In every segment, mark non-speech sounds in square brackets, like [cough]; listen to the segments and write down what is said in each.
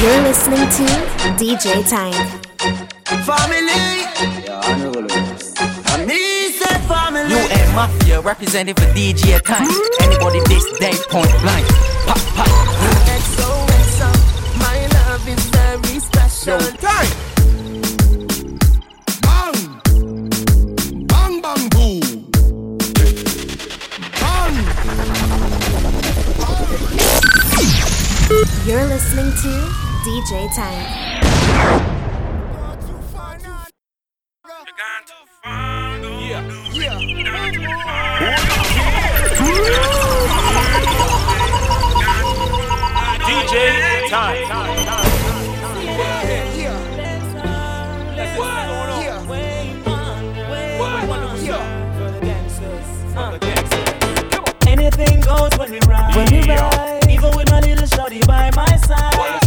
You're listening to DJ Tank. Family. Yeah, I know what it is. I me say family. New and Mafia representing for DJ Tank. Anybody this day point blank. Pop, pop. XOXO, my love is very special. Yo, time. Bang. Bang, bang, boo. Bang. You're listening to DJ Tank. DJ time. Anything goes when we ride. When we ride. Even with my little shorty by my side.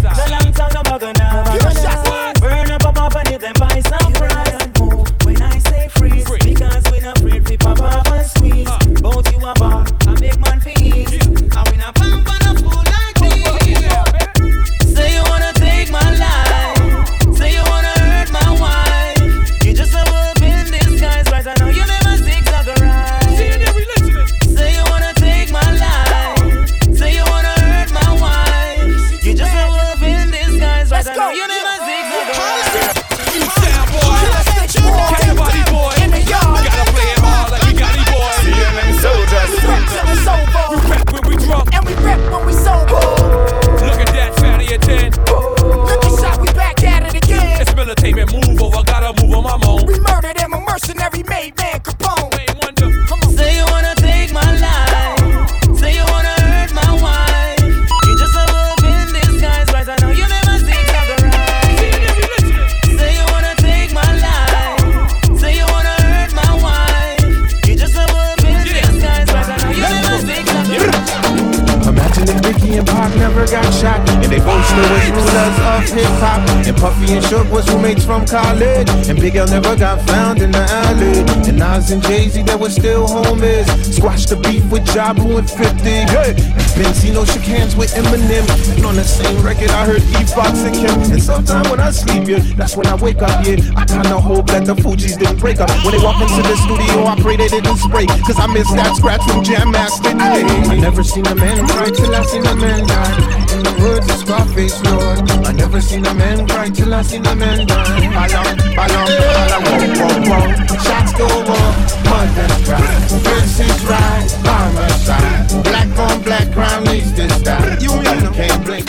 Rulers hip-hop. And Puffy and Suge was roommates from college. And Big L never got found in the alley. And Nas and Jay-Z, they were still homies. Squashed the beef with Ja Rule and 50 yeah. Benzino shook hands with Eminem. And on the same record I heard E-Fox and Kim. And sometimes when I sleep, yeah, that's when I wake up, yeah. I kinda hope that the Fugees didn't break up. When they walk into the studio, I pray they didn't spray. Cause I missed that scratch from Jam Master. Jay I never seen a man cry till I seen a man die In the words of Scarface, Lord. I never seen a man cry till I seen a man die. Ballon, ballon, ballon, whoa, whoa, whoa Shots go off, mothers cry Verses rise, homicide Black on black crime needs to stop You can't Around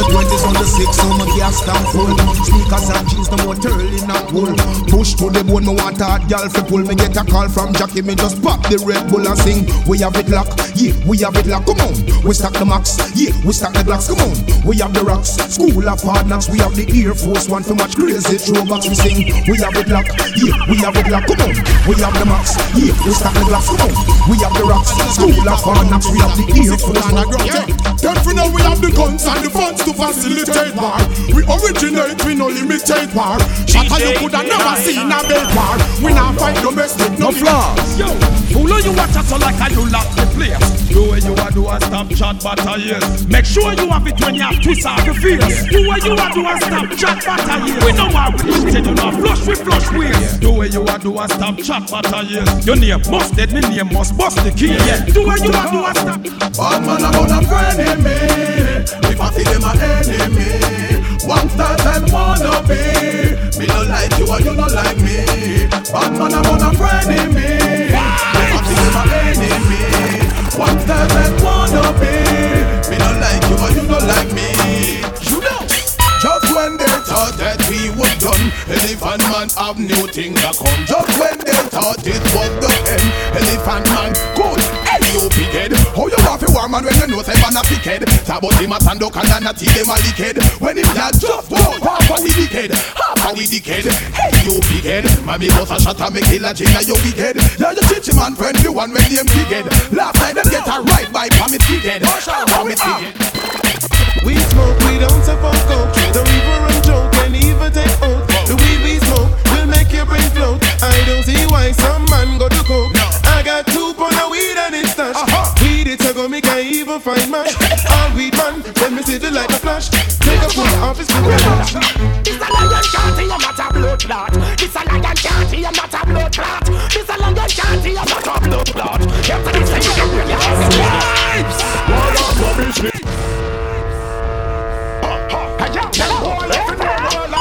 the 20s on the 6, so my gas tank full. Sneakers and jeans, no more turling not wool. Push to the bone, me want hot gal fi pull Me. Get a call from Jackie, me just pop the Red Bull and sing. We have it locked, yeah, we have it locked, come on We stack the max, yeah, we stack the blocks, come on We have the rocks, school of hard knocks We have the Air Force One for much crazy throwbacks We sing, we have it locked, yeah, we have it locked, come on We have the max, yeah, we stack the blocks, come on We have the rocks, school of hard knocks We have the Air Force One, yeah Then now we have the guns and the funds to facilitate war. We originate, we no limitate war. Shot you coulda never seen a bed war. We not fight domestic, no flaws. Fool you watch us so like how you lock the place. Do what you a do a stop chat battalion. Make sure you have it when you have twist off the face. Do what you a do a stop chat battalion. We know how we shit you not flush we flush ways. Do what you a do a stop chat battalion. Your name must dead, me name must bust the key. Yeah. Do what you a do a stop. Bad man about a friend me. If see them a enemy, one star and wanna be. Me no like you and you no like me. Bad man about a friend in me. If I see them a enemy, one star and wanna be. Me no like you and you no like me. You know. Just when they thought that we were done, Elephant Man have new things to come. Just when they thought it was war man when you know say man a big head? Talk about him a stand up and a teeth them a lick head. When him not just out half of the big head, half of the dick head. Hey, you big head. Mommy bust a shot and make kill a chin a you big head. Now you teach man friend you one when him big head. Last night them get a right by Pamit big. Pamit big head. We smoke, we don't support coke. Don't even run joke and even take oath make your brain float. I don't see why some man go to coke. No. I got two pound of weed and it's stash. Uh-huh. Weed it a go me can't even find much. All weed man, let me see the light of flash. Take a full office to This a lion can't hear matter blood clot. This a lion can't hear matter blood clot. This a lion can't hear matter blood clot. Get to this thing, you're really Wipes. Why not rubbish? Ha ha. Hey yo, hello.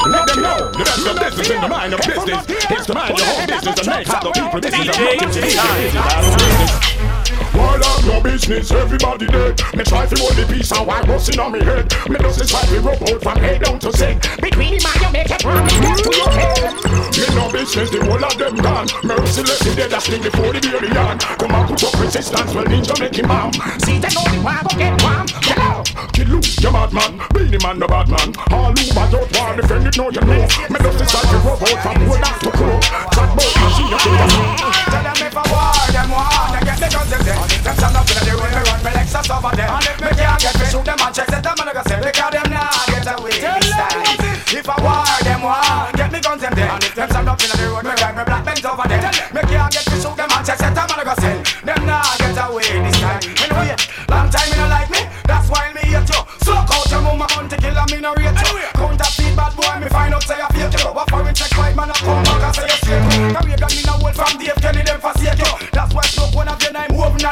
Let them know the best of this is in the mind of business. It's the mind your whole business and makes out the people. This is a DJ. While I'm no business, everybody dead. Me try to hold the peace and while busting on me head. Me just try to rub out from head down to sick. Between him and you make it run to your head. Me no business, the whole of them gone. Merciless, the dead, I sting before the on. Come on, put up resistance, well ninja make him arm. See, know the one go get one. Get out, kill loose, you bad man. Beenie man, the bad man. All who bad out war, defend it, no you know. Me just try to rub out from whole of to crow. Chat bout, machine, you kill Tell them if I war, them war, the guns them dead. Them stand up in the road, me run me Lexus over them. And if me can't get me shoot them and check that them and I go say because them nah get away this time. If I war, them war, get me guns them dead. And if them stand up in the road, me run me black Benz over them. Me can't get me shoot them and check that them and I go say them nah get away this time. Anyway, long time you don't like me, that's why me hate you. So out your mama hunt to kill and me no rate you. Counterfeit bad boy, me find out say I fake you. What foreign check white man I come back and say you straight. Carry a gun in a hole from Dave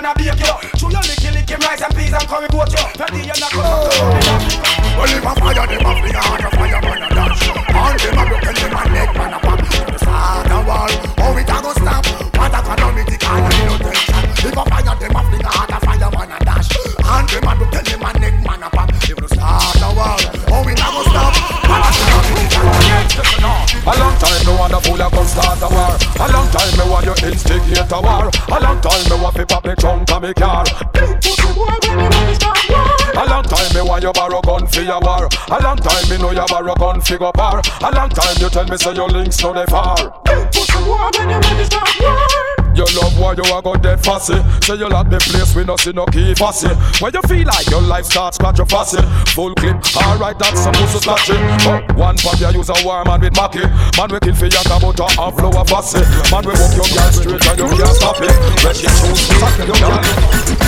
and I bake you. Chew your licky licky rice and peas and curry goat you. Ready you not go Well, if I fire them off the heart me car. A long time me want you borrow gun for your war. A long time me know you borrow gun fi go par. A long time you tell me say your links no they far. You love why you a go dead fussy. Say you like the place we no see no key fussy. When you feel like your life starts scratch your fussy. Full clip, alright that's to snatch it But one pop you use a war man with Mackie. Man we kill for yaka but a half flow a fussy. Man we walk your girl straight and you can't stop it. Fresh it shoes, suck your girl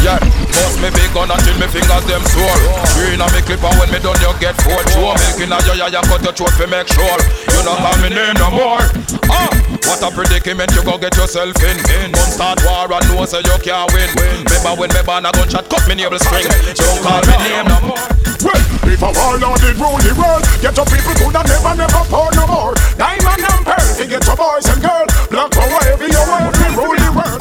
Yeah, bust me big gun until me fingers them sore Green on me clip and when me done you get four. Show milk in a your yaya cut your throat fi make sure. You not call me name no more. Ah, what a predicament you go get yourself in in. Don't start war and know say you can't win. Remember when me ban a gunshot cut me navel string. Don't call me name no more. Well, if a warlord did rule the world, get your people could have never, never pour no more. Diamond and pearl, to get your boys and girls. Black power, every world, we rule the world.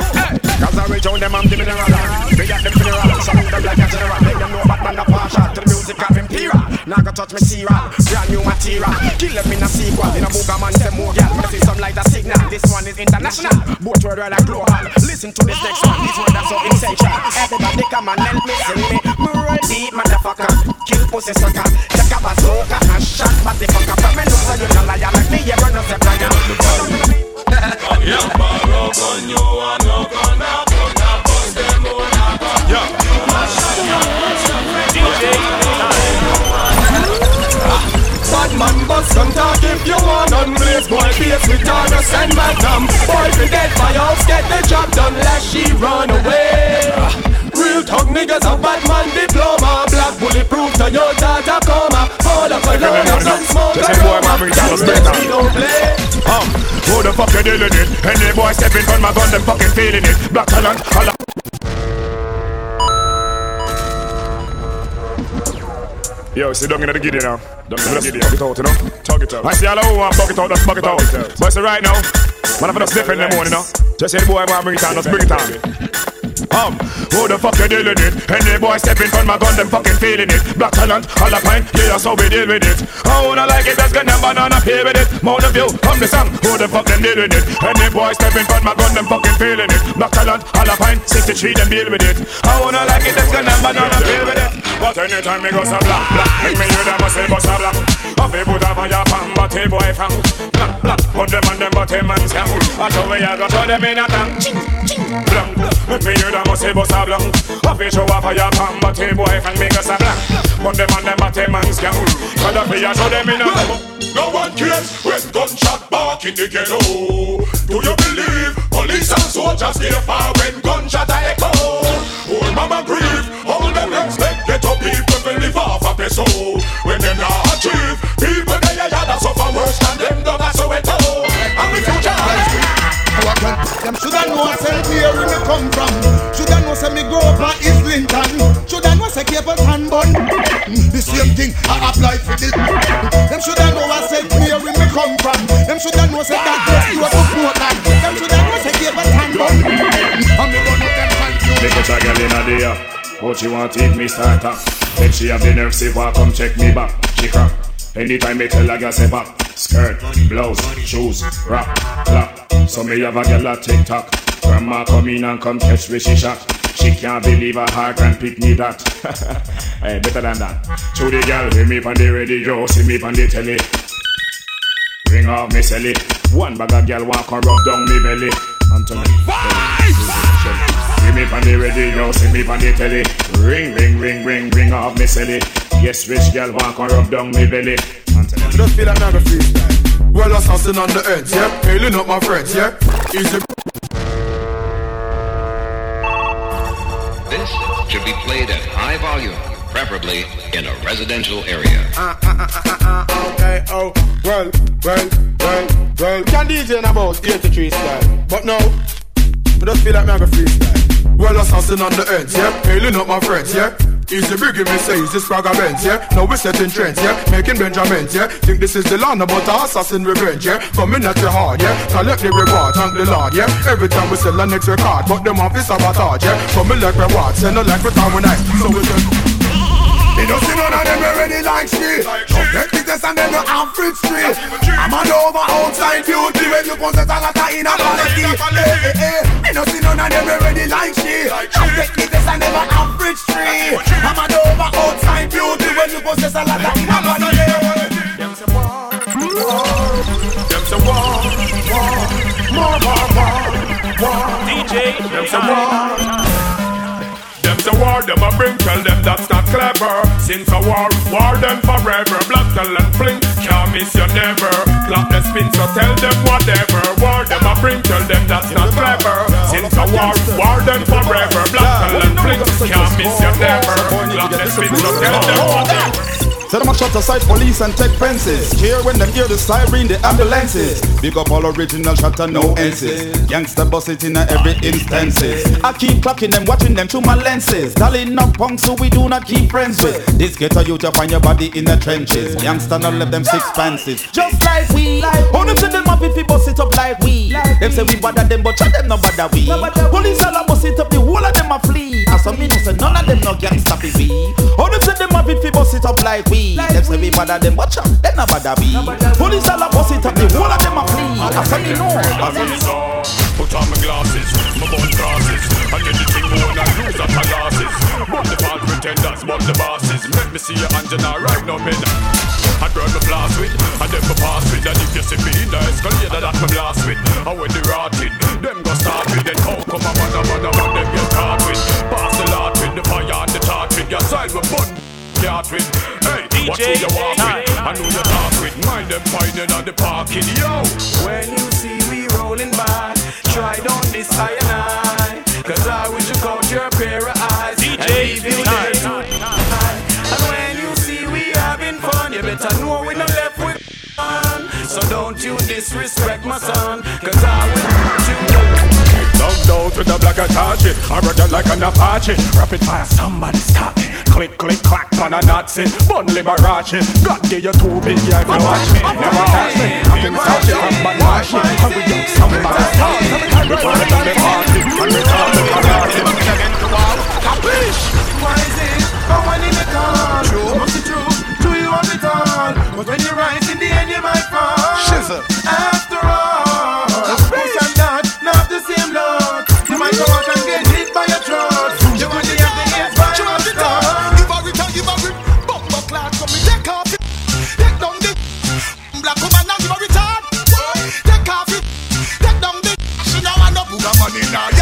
Cause I reach out them me the radar. Big up them funeral, salute them like a general. Make them know Batman a partial to the music of Imperial. Now go touch me serial, brand new material. Kill them in a sequel, in a book man say more girl. Me see some like a signal, this one is international. Both world like global. Listen to this next one, these words are so essential. Everybody come and help me sing me. Me roll deep, motherfucker. Kill pussy sucker. Take a bazooka and shot body fucker. But me know say you no liar like me, you run no say Brian. Yeah, borrow gun, you want no gun, now gun, now bust them on a gun. Yeah. Bad Boy face with Taurus and Magnum Boy be dead by house get the job done. Lest she run away. Real talk niggas a bad man diploma. Black bulletproof Toyota Tacoma Hold up. Alone up and smoke aroma Just we don't play. Um, Who the fuck you dealing it? Any boy stepping on my gun them fucking feeling it. Black talent, holla Yo, sit down in the giddy now. Down in the giddy. Talk it out, you know. Talk it out. I see all who want buck it out, just buck it out. But see right now, man, I'm just in the morning, you know. Just say the boy want bring it on, just bring it on. Um, who the fuck you dealing it? Any boy stepping on my gun, them fucking feeling it. Black talent, all a pint, yeah, that's how we deal with it. I wanna like it, that's gonna banana pay with it. Mount of you, come the song, who the fuck them dealing it? Any boy stepping on my gun, them fucking feeling it. Black talent, all a pint, 63, them deal with it. I wanna like it, that's gonna banana pay with it. But anytime me go some black, black, make me hear them a say bust a black. Off a put up on your palm, but a boy from black, black. Put them on them, but a man scam. I show me I go throw them in a tank. Blank, make me hear them a say bust a black. Off a on your but a boy from make us a black. Put them on them, but a man scam. Cause up here, show them in a No one cares when gunshot bark in the ghetto. Do you believe police and soldiers stay far when gunshot a echo? Old mama grieve, all them expect ghetto people to live off a peso. When them not achieve, people they a yada suffer worse than them done a. And the future Them shoulda know I say where we me come from. Shoulda know say me grow up at Islington. Shoulda know say Cape Town bun. Mm, the same thing I apply for this. Them shoulda know I say where we me come from. Them shoulda know say that just you to Portland. Them shoulda know say a tan bun. And me up them confused. A try girl in a day. But she want take me starter. Then she have the nerve say, "Why come check me back?" She crack. Anytime me tell a girl say back, skirt, blouse, shoes, rap, clap. So me have a girl a tick tock. Grandma come in and come catch me she shot. She can't believe her heart and pick me that. [laughs] hey, better than that. To the girl, hear me on the radio, see me on the telly. Ring off me celly. One bag of girl walk and rub down me belly. Anthony. See me on the radio, see me on the telly. Ring, ring, ring, ring, ring off me celly. Yes, rich girl walk and rub down me belly. Anthony. Just feel like never freestyle. Well, assassin on the ends, yeah. Hailing up my friends, yeah. Easy. This should be played at high volume, preferably in a residential area. Uh, uh, uh, uh, uh, okay, oh, well, well, well, well. Can DJ in about 83 style, but no, I just feel like me have a freestyle. Well, assassin on the ends, yeah. Hailing up my friends, yeah. Easy biggie, me say, easy swagger Benz, yeah. Now we setting trends, yeah. Making Benjamins, yeah. Think this is the land about assassin revenge, yeah. Coming at your heart, yeah. Collect the reward, thank the Lord, yeah. Every time we sell a next record, but them off is sabotage, yeah. Coming like reward, send a like time when I, so we just. Me no see none of them already like she. Come get the test and then no average street. I'm an over outside beauty. When you possess a lot of inner quality Eh, eh, eh. Me no see none of them already like she. Come get the test and never average street. I'm an over outside beauty. When you possess a lot of inner quality Them say war, war Them say war, war. More, war, war, war DJ, Them say war say war, them a bring, tell them that's not clever. Since a war, war them forever. Black talent fling, can't miss you never. Clock the spin, so tell them whatever. War them a bring, tell them that's not clever. Since a war, war them forever. Black talent fling, can't miss you never. Clock the spin, so tell them whatever. Set them a shot aside police and take fences. Cheer when them hear the siren, the ambulances. Big up all original shot and no enses. Youngster bust it in a every instances. I keep clocking them, watching them through my lenses. Darling, not punk, so we do not keep friends with. This ghetto you to find your body in the trenches. Youngster not left them six fancies. Just like we. How them say them happy people sit up like we. Them say we bother them, but try them no bother we. Police all about sit up, the whole of them a flee. As some me know say none of them no gangsta be we. How them say them happy people sit up like we. Them say we bother them, watch out, them no bother we. Police all about sit up, the whole of them a flee. As some me know. As a result, put on my glasses, my bun crosses, and anything more than lose at my losses. But the bad pretenders, but the bosses. Make me see your Angela right now, man. I burn the blast with, and then my pass with, and if you see me in the escalator, that my blast with. And when they rotted, them go start with, then how come a man, a man, a man, them get caught with. Pass the lot with, the fire and the torch with, your side with bun. Yard with, hey, watch who you walk with, and who you talk with. Mind them finding on the parking, yo. When you see we rolling by, try don't this I and I. Cause I wish you caught your pair of eyes and leave you there tonight. And when you see we having fun, you better know we not left with fun. So don't you disrespect my son, cause I will you. Thugged out with a black Apache. I run you like an Apache. Rapid fire, somebody stop me. Click, click, clack, pan a Nazi. Bun Liberace. God give you two big yeah if you watch me. Never catch me. I'm in Saudi from Banashi Hurry up, somebody stop me. Before I done the party And to karate Again to war, capiche Why is it? But when in the car, true, must be true. Do you it all? But when you rise in the end, you might fall. Shizzle. Ah. And her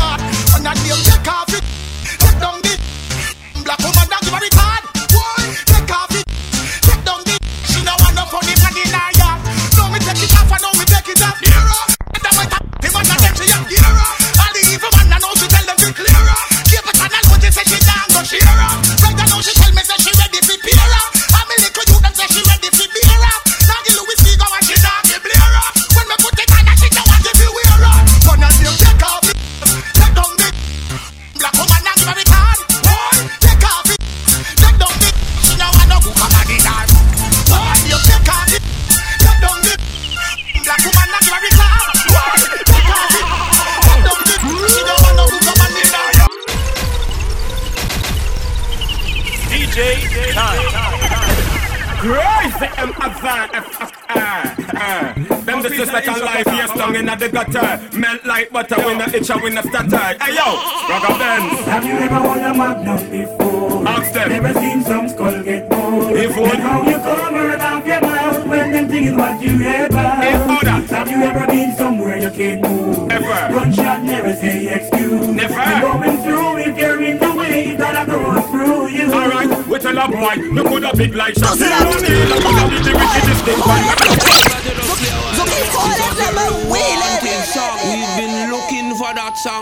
the itch when stutter.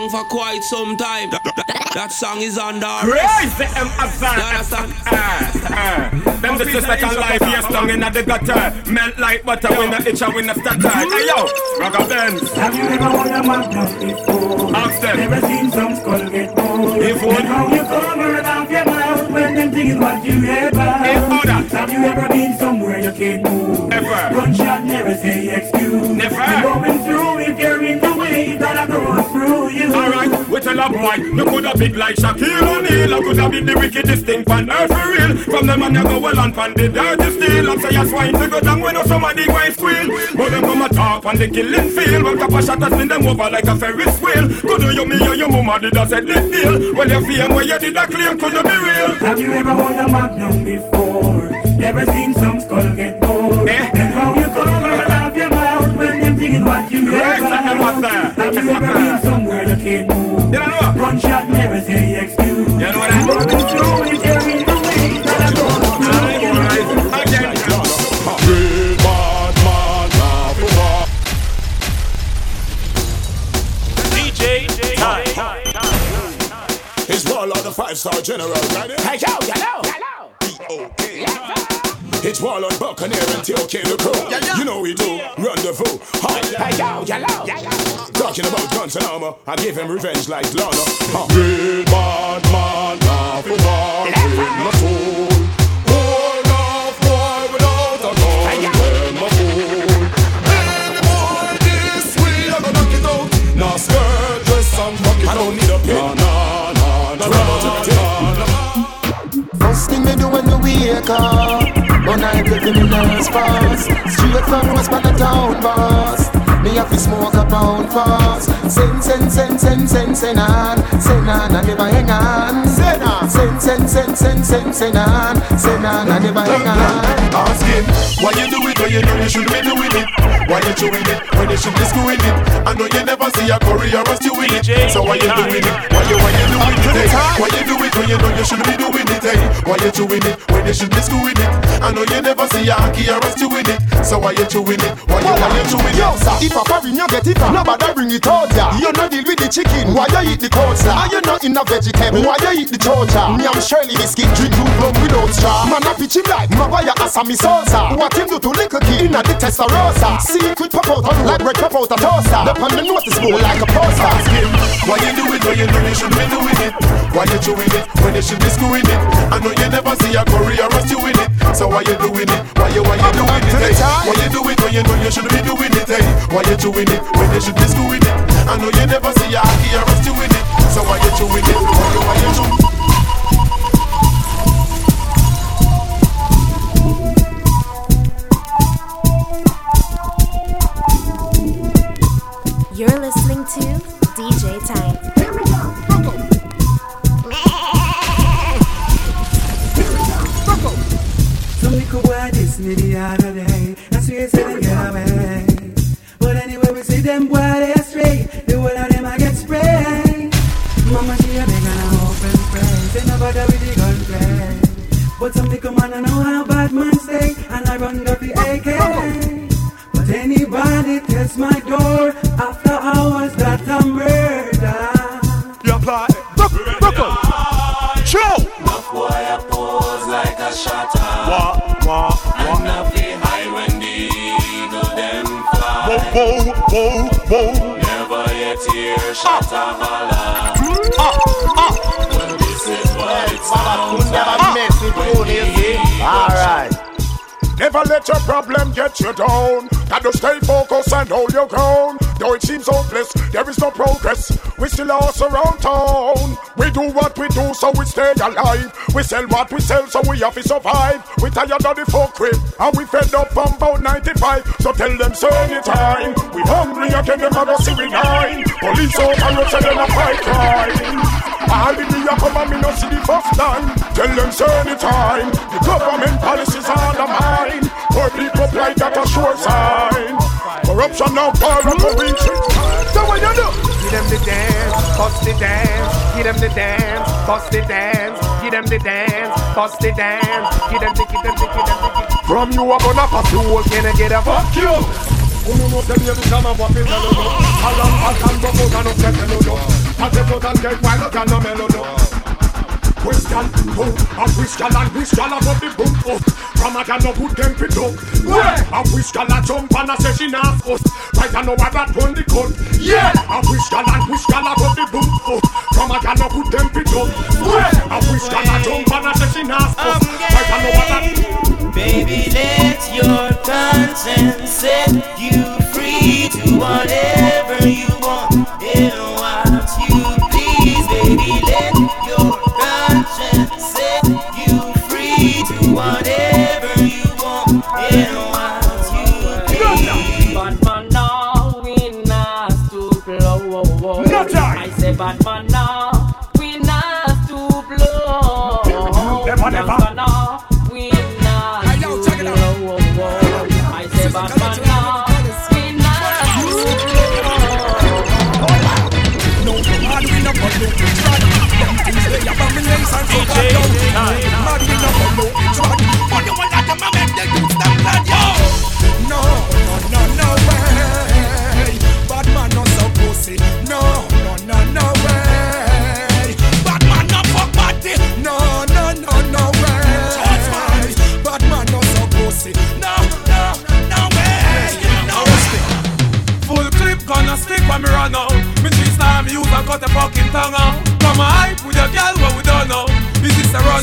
Song for quite some time. That song is under Crazy M Them this is like a life here stung in the gutter. Melt like butter when the itch when the stutter. Hey yo, Rugga Benz. Have you ever won a magnum before? Ask them. Never seen some skull get bored. If Look what? how you cover it off your mouth when them things what you ever. If order. Have you ever been somewhere you can't move? Ever. Gunshot never say excuse. Never. A boy, you could have big like Shaquille O'Neal, you could have been the wickedest thing on earth for real. From the man you go well and pan the dirty steel, and say you swine to go down when somebody go and squeal. But them come a talk on the killing field, when couple shot and spin them over like a Ferris wheel. Could you me or your mama did a said this deal? Well, you fame where you did a claim, could you be real? Have you ever won a magnum before? Never seen some skull get bored. I give him revenge like Lana. Huh. Real bad man, now for war. In my soul. Hold off war without a gun. When my fool. Any boy this way, I'm gonna knock it out. Now skirt, dress and fuck it I don't need a pin. Nah, nah, nah, nah, nah, nah. First thing me do when me wake up But I get in the nurse Straight from West Pan town boss Me have to smoke a pound fast Send, send, send, send, send, send on Send on, I never hang on Send on Send, send, send, send, send, send on Send on, I never hang on Ask him, why you do it when you know you should be doing it? Why you doing it when you should be screwing it? I know you never see a career or you in it. So why you doing it? Why you why you doing it? Why you do it when you know you should be doing it? Why you doing it you should be screwing it? I know you never see a career or you in it. So why you doing it? Why you why you doing Yo, it? sir, if a foreign you get it Nobody bring it out ya. You no deal with the chicken. Why you eat the coleslaw Are you not in a vegetable? Why you eat the chocha Me I'm Shirley biscuit Drink blue rum without straw Man a pitch him like My buy a asa me salsa What him do to little kid Inna the testarossa Secret pop out on Like bread pop out a toaster. Up on the notice board like a poster. Why you do it Why you know you should be doing it? Why you doing it? When you should be screwing it? I know you never see a career or you in it. So why you doing it? Why you why you doing it? Hey? Why you do it when you know you should be doing it? Hey? Why you doing it when you should be screwing it? I know you never see a career or you in it. So why alive. We sell what we sell so we have to survive. We tired of the folk crib and we fed up from about 95. So tell them so anytime. We hungry again, them a go see we nine. Police over you say them a fight crime. All the media come and me no see the first time. Tell them so anytime. The government policies are the mine. Poor people like that a sure sign. Corruption now far and moving So what you do? Give them the dance, bust the dance. Give them the dance, bust the dance. Give them the dance, bust the dance. Give them the, give them the, give them the. From you I'm gonna pass can I get a fuck you? Uno no te viene llama pa' pisar lo Alan pasando cosa no se te lo do Pate por tan que cuando ya no me lo do Question, oh, a whistle and whistle above the boom, From a gal no good them fit up Where? A whistle a jump and a say she not us Right I know what that run the cut. Yeah! A whistle and whistle above the boom, oh From a gal no good them fit up Where? A whistle a jump and a say she not us Right I know what that Baby, let your conscience set you free to whatever you want. And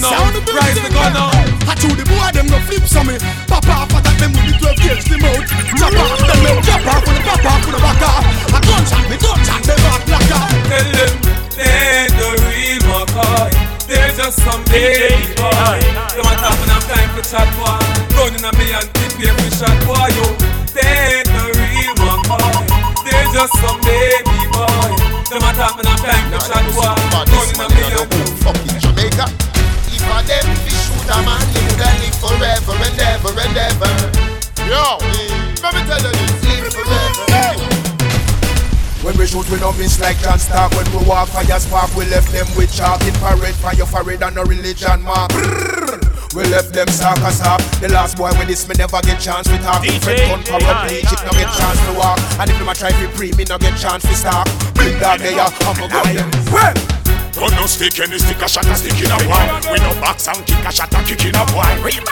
this a run out? Sound the Rise the gun out. I told the boy them no flip some me. Pop off attack them with the 12 gauge the mouth. Chop off them them chop off with the pop off with the back off. A gunshot me gunshot them back black off. Tell them they ain't the real McCoy. They're just some baby boy. Them a talk when I'm time for chat boy. Running on me and tip here for shot boy yo. They ain't the real McCoy. They're just some baby boy. Them a talk when I'm time for chat boy. Running on me and fucking Jamaica. If a them fish shoot a man, he woulda live forever and ever and ever. Yo, let me tell you this, live forever. When we shoot, we no miss like John Stark. When we walk fire spark, we left them with chalk. Infrared fire, forehead and no religion mark. Brrr. We left them sock a sock. The last boy with this, me never get chance to talk. DJ, Friend gun power bleach, it no get chance to walk. And if them a try to pre, me no get chance to stop. Big dog there, I'm a gun them. Well. Gun no stick any stick a shot a stick in a boy. We no box and kick a shot a kick in a boy. Real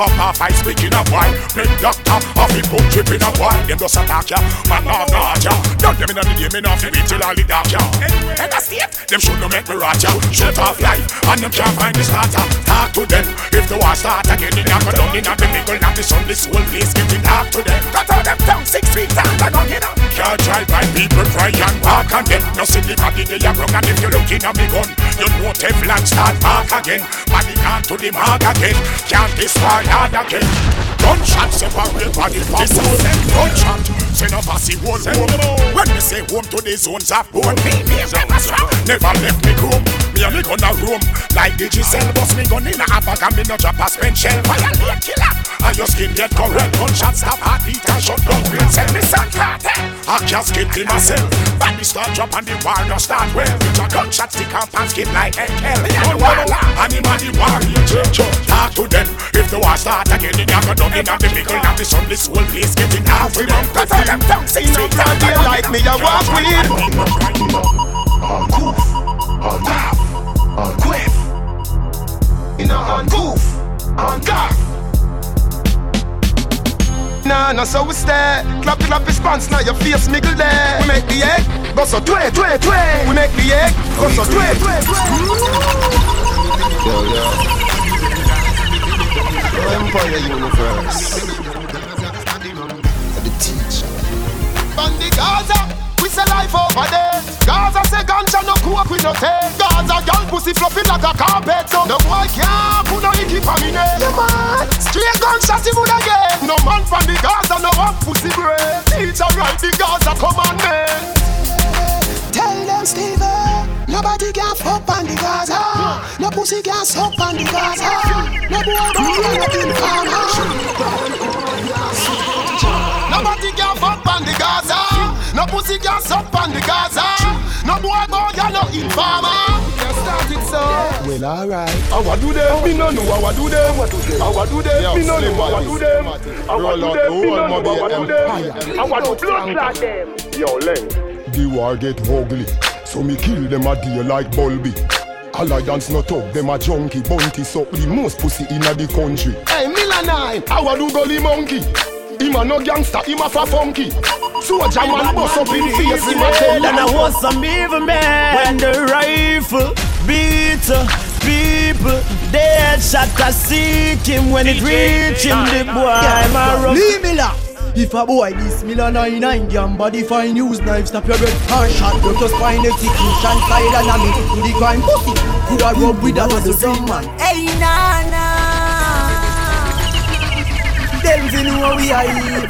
pop off fight speak in a boy. Big doctor off the book trip in a boy. Them just attack ya, man no dodge ya. Done them in a the game enough to wait till all the dark ya. Head a state, them should no make me rot ya. Shut off life and them can't find the starter. Talk to them if the war start again. In a go down in a the middle of the sun, this whole place getting dark to them. Cut out them tongue six feet down the gun you know. Can't drive by people cry and walk and them. No silly body they a wrong and if you looking at me gun, you know Teflon start mark again. Body can't to the mark again. Can't destroy hard again. Gunshot separate body from bone. Gunshot send a fussy whole home. When me say home to the zones of bone, never left me home. Me and me gun a room like the Giselle bust me gun in a bag and me no drop a spent shell. Violate killer and your skin get correct. Gunshot stop heartbeat and shut down brain cell. Me son cartel. I can't skin myself. Body start drop and the war no start well. With a gunshot stick and pants skin like hell. Me and the war and him and the warrior church. Talk to them if the war start again. Then you go down in the middle of the sun. This whole place getting half with them. Cut all them tongues feet down. They like me, I walk with. On goof, on daft, on quiff. In a on goof, on daft. Nah, nah, so we stare. Clap, clap, response, now your face niggle there. We make the egg, go so twe, twe, twe. We make the egg, go so twe, twe, twe. Yo, yo. Empire Universe. The teacher. Bandi Gaza, we say life over there. Gaza say ganja no coke we no take. Gaza girl pussy fluffy like a carpet, so no boy can't put no icky for me name. Yeah man, straight gunshot he would again. No man from the Gaza no want pussy bread. Teacher write the Gaza commandment. Tell them Steven, nobody can fuck on the Gaza. No pussy can suck on the Gaza. No boy can no informer. No pussy can suck on the Gaza. No boy boy can no informer. Can't start it so. Well, alright. I wa do them, me no know I wa do them. I wa do them, me no know I wa do them. I wa do them, me no know I wa do them. I wa do blood clot them. Yo, Len. The war get ugly, so me kill them a day like Bulby. Alliance no talk, them a junkie, bunty suck the most pussy inna the country. Hey, Milanine, I wa do gully monkey. Him a no gangster, him a fa funky. Soldier man bust up in face, him a tell And I was some evil man. When the rifle beat people Dead shot to seek him. When it reach him The boy my rough Leave me la. If a boy this Miller 99 Gam body fine use knife Snap your bread and shot You just find execution Side and a me To the crime pussy Coulda rub with a little some man? Hey, Nana. Them fi know we are evil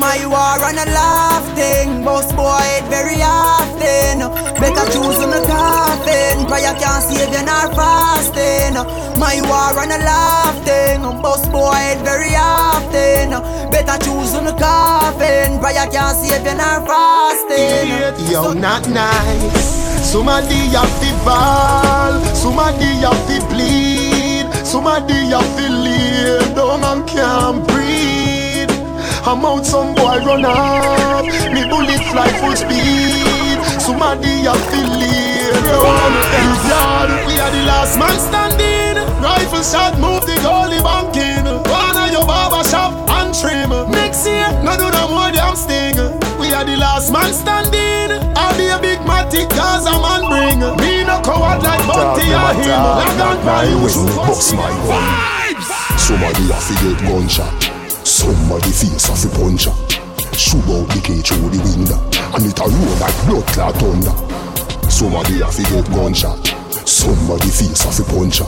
My war on a laugh thing, boss boy it very often. Better choose on a coffin, prayer can't save you nor fasting. My war on a laugh thing, boss boy it very often. Better choose on a coffin, prayer can't save you nor fasting. You're not nice. Somebody have to ball, somebody have to bleed, somebody have feel lay down and can't breathe. I'm out, some boy run up, me bullet fly full speed. Somebody have feel lay down. Yard, we are the last man standing. Rifle shot, move the goalie banking. One of your barber shop and trim. Next year, no do no more damn sting. We are the last man standing. Or him. On My my way, bust my gun. Somebody have to get gunshot. Somebody face have to punch Shoot out the cage through the window, and it a roll like blood clot thunder. Somebody have to get gunshot. Somebody face have to punch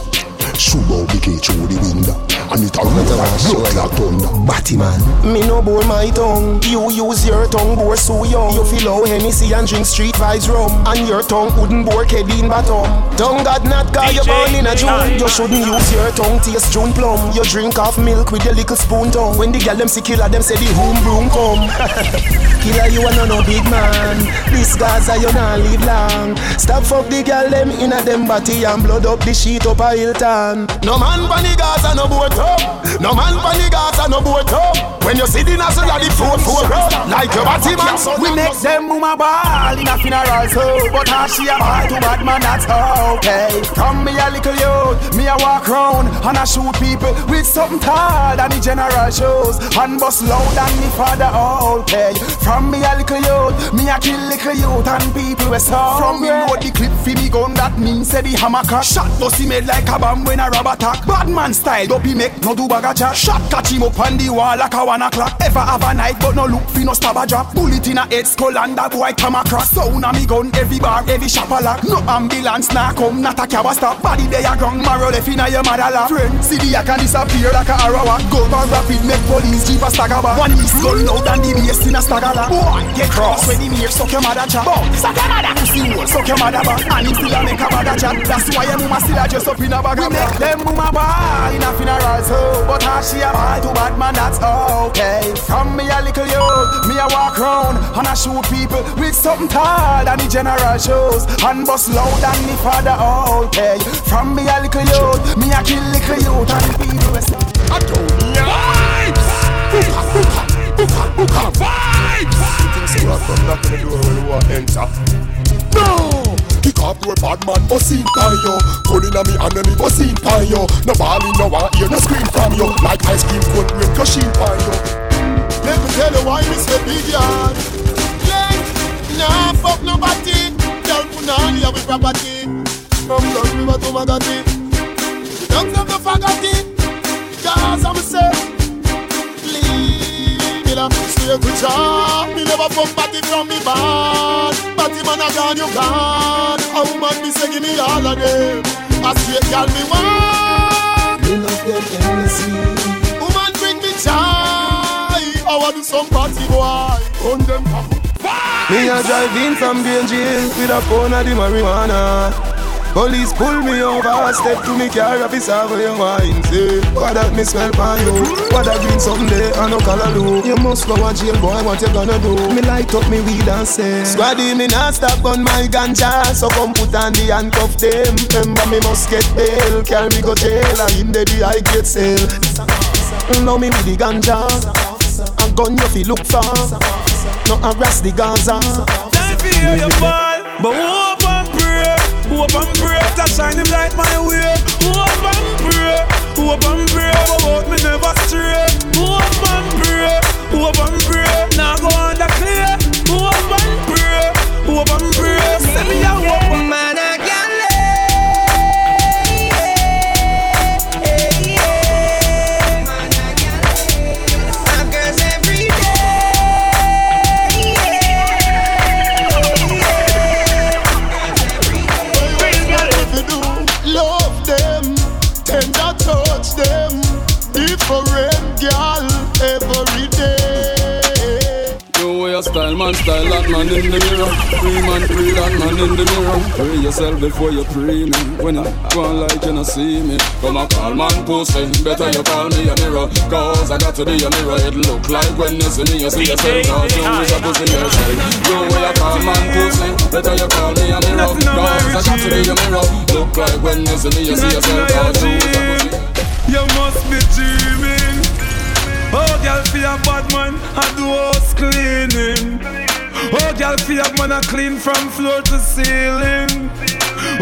Shoot out the cage through the window, and it a roll like blood clot thunder. Batty man. Me no bore my tongue. You use your tongue bore so young. You feel how Hennessy and drink street vibes rum. And your tongue wouldn't bore Kedin bottom. Tongue got not cause you born in a June. You shouldn't use your tongue taste June plum. You drink off milk with your little spoon tongue. When the gal them see killer, them say the home broom come. [laughs] killer, you are no no big man. This Gaza you not live long. Stop fuck the gal them in a them body and blood up the sheet up a Hilton. No man pan the Gaza no boat up. No man pan the Gaza no boat up. When you see the national the four four like your body man. So We make them mama ball in a funeral so But how she a ball to bad man that's okay. Come me a little youth, me a walk round And I shoot people with something tall than the general shows. And bust loud than the father okay. From me a little youth, me a kill little youth And people we so From me load the clip fi me gun that means say the hammer crack Shot bust him head like a bomb when a rob attack Bad man style, don't be make no do bag a chat. Shot catch him up on the wall like a one o'clock. Ever have a night but no look fi no stab a drop. Bullet in a head skull and that boy come across. Sound a me gun every bar, every shop a lock. No ambulance nah come, not a cab a stop. Body they a ground, marrow left inna your mother lap. Friend, see the and disappear like a arrow Gun on rapid, make police jeep a stagger back. One east gun loud and the bass in a stagger lap. Boy, get cross. When him hear suck your mother chat. Boy, suck your mother. Pussy hole, suck your mother back. And him still a make a bag a chat. That's why your mama still a dress up in a bag of black Them mama ball in a funeral so But how she a ball to bad man that's okay From me a little youth, me a walk round And I shoot people with something tall than the general shows And bust loud than the father okay From me a little youth, me a kill little youth And the people we say I don't Things will come knock on the door when you want enter. No! Kick off your bad man, in by yo Gun inna me and me in by yo No ballin', no want hear, no scream from yo Like ice cream cone your sheen by Let me tell you why say big yard. Yeah, nah fuck nobody. Put on your property. From Lord River to Young them no forgot it. Cause I'm say, leave it up, stay to job. Me never come party from me band. Party man a gone, you gone. A woman me say give me all of them. A straight girl me want. Me love them endlessly. Woman bring me joy. I want do some party boy. On them Me a drive in from with a phone of the marijuana. Police pull me over, step to me car, officer for your wine. Say, what that me smell pan you? What that green someday, I no color do. You must go a jail, boy, what you gonna do? Me light up me weed and say, Squaddy, me not stop on my ganja, so come put on the handcuff them. Remember me must get bail, carry me go jail, and in the day I get sale. Now me with the ganja, a gun you fi look for, no harass the Gaza. Time for hear your fall, but pray, hope and pray to shine him light my way. Hope and pray, hope and pray, oh, about me never stray. Hope and pray, hope and pray, now go the clear. Hope and pray, hope and pray, send me a man, style that man in the mirror. Free man, free that man in the mirror. Pray yourself before you pray me. When you go on like you not see me, come a call man pussy. Better you call me a mirror, cause I got to be a mirror. It look like when you see me, you see yourself. Cause you wish I pussy yourself. Way you call man pussy. Better you call me a mirror, cause I got to be a mirror. Look like when you see me, you see yourself. Cause you wish I pussy You must be dreaming. Oh, girl, for a bad man, I do house cleaning. Oh, girl, for a man, I clean from floor to ceiling.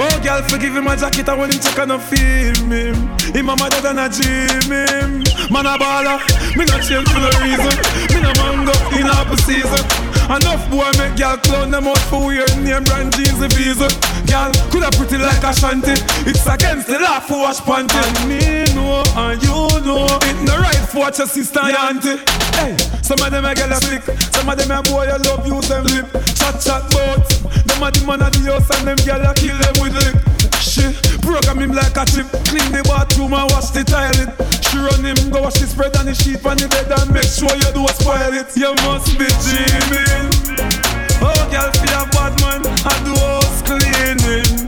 Oh, girl, forgive him my jacket, I want him check and I feel me. Him a mother than a dream him. Man a baller, me not change for no reason. Me no mango in half season. Enough boy make girl clown them out for weird name brand jeans and visa. Girl coulda pretty like a shanty. It's against the law for wash panty. And me know and you know it no right for watch your sister and auntie. Hey, some of them a girl a stick, some of them a boy a love use them lip. Chat chat bout. Them a the man of the house and them girl a kill them with lip. She program him like a chip, clean the bathroom and wash the toilet. She run him, go wash the spread and the sheet on the bed and make sure you don't spoil it. You must be dreaming. Oh, girl, feel a bad man, I do house cleaning.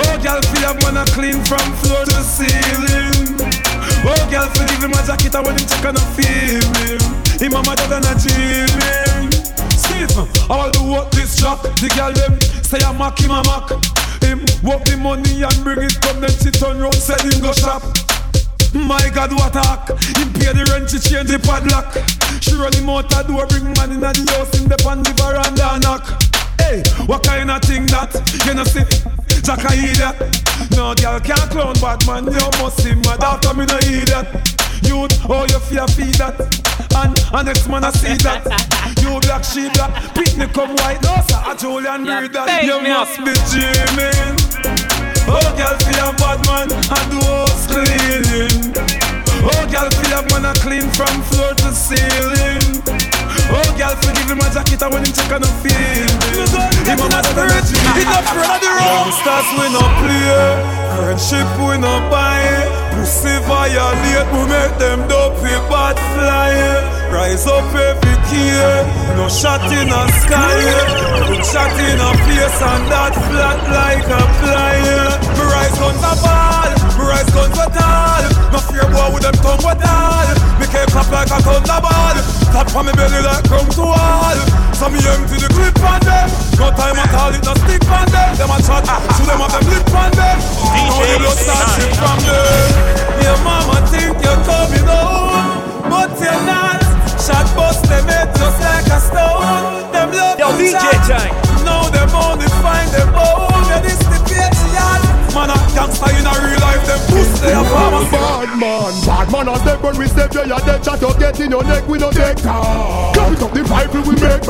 Oh, girl, feel a man, I clean from floor to ceiling. Oh, girl, forgive him my jacket, I want him check and I feel him. Him a mother than a dreaming. Man. I will do what this job. The girl them say I mock him, I mock him. Work the money and bring it come, then she turn round, sell him go shop. My God, what a hack. Him pay the rent, she change the padlock. She run him out the door, bring man in the house, in the pan, the veranda knock. Hey, what kind of thing that? You know see, Jack I hear that. No girl can't clown bad man, you must see my daughter, me no hear that. Youth, oh you fear feed that. And, and next man I see that. You black, she black, picnic come white, no sir, a Julian breed that. You must be dreaming. Oh, girl, feel a bad man, I do house cleaning. Oh, girl, feel a man, I clean from floor to ceiling. Oh, girl, forgive him my jacket, I want him check and I feel me. Him a mother than a G. Not afraid of the road. Stars we no play, friendship we no buy. Pussy violate, we make them dope we bad fly. Rise up every key, no shot in a sky. Put shot in a place and that flat like a fly. Me rise guns a ball, me rise guns a tall. No fear boy with them tongue with all. Me can't clap like a thunderball. Tap on me belly like come to wall. So me empty the clip on them. No time at all, it no stick on them. Them a chat, shoot them up them lip on them. Now the blood start drip from them. Your mama think you're coming home, but you're not. Shot bust them head just like a stone. Them love Yo, to DJ chat. Now them only find them home. Yeah, this the patriot. Man a gangster in a real life. Them pussy they a farmer. Bad man, bad man a step when we step there, you dead chat to get in your neck, we no take Carry it up the rifle we make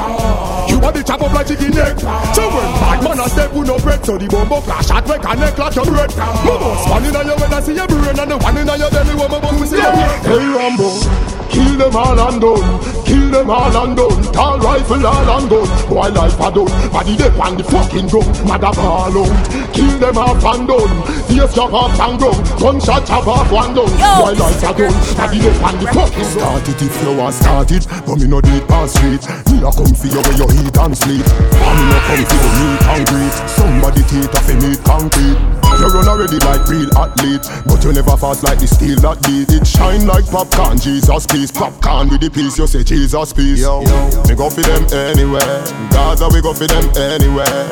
You want the chop up like chicken neck So when bad man a step, we no break So the bombo flash shot make a neck like a bread Move on, span in your head and see your brain And and the one in your belly when me bust me say Hey Rambo Kill them all and done. Kill them all and done. Tall rifle all and gun. Boy life a done. Body dead on the fucking gun. Mother ball on. Kill them off and done. Face chop off and gun. Gunshot chop off one done. Boy life a done. Body dead on the fucking gun. Start it if you want start it. But me no do it past street. Me a come for you where you eat and sleep. And me no come for you meat concrete. Somebody teeth off a meat concrete. You run already like real athlete. But you never fast like the steel that beat. It shine like popcorn. Jesus peace. Popcorn with the peace, you say Jesus peace. Yo, we go for them anywhere. Gaza, we go for them anywhere.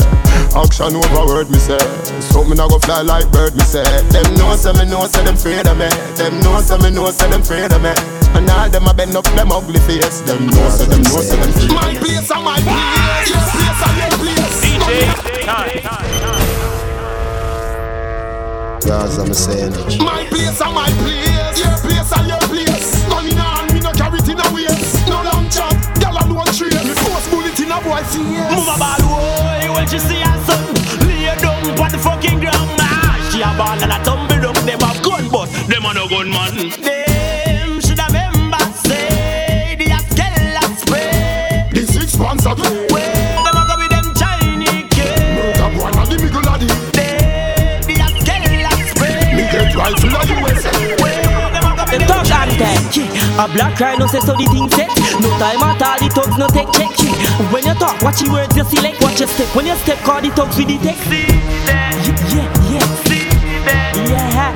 Action over word, me say. So me not go fly like bird, me say. Them know, say me know, say them afraid of me. Them know, say me know, say them afraid of me. And all them a bend up them ugly face. Them know, say them know, say them feel. My place and my place. Your place and your place. DJ time. Gaza, me saying. My place and my place. Your place and your place. Money now me no carry it in a waist. No long chat, gyal alone trace. Me force bullet in a boy face. Move a ball, boy, when she see her son Lay down on the fucking ground ah, She a ball and a tumble down Them have gun, but them a no gun man Them should have remember say The Askella spray The six pants are good. Rifle of USA. The talk and tech A black rhino say so the thing set. No time at all the thugs no take check When you talk watch your words you select watch your step. When you step call the thugs with the text. Yeah yeah yeah. Yeah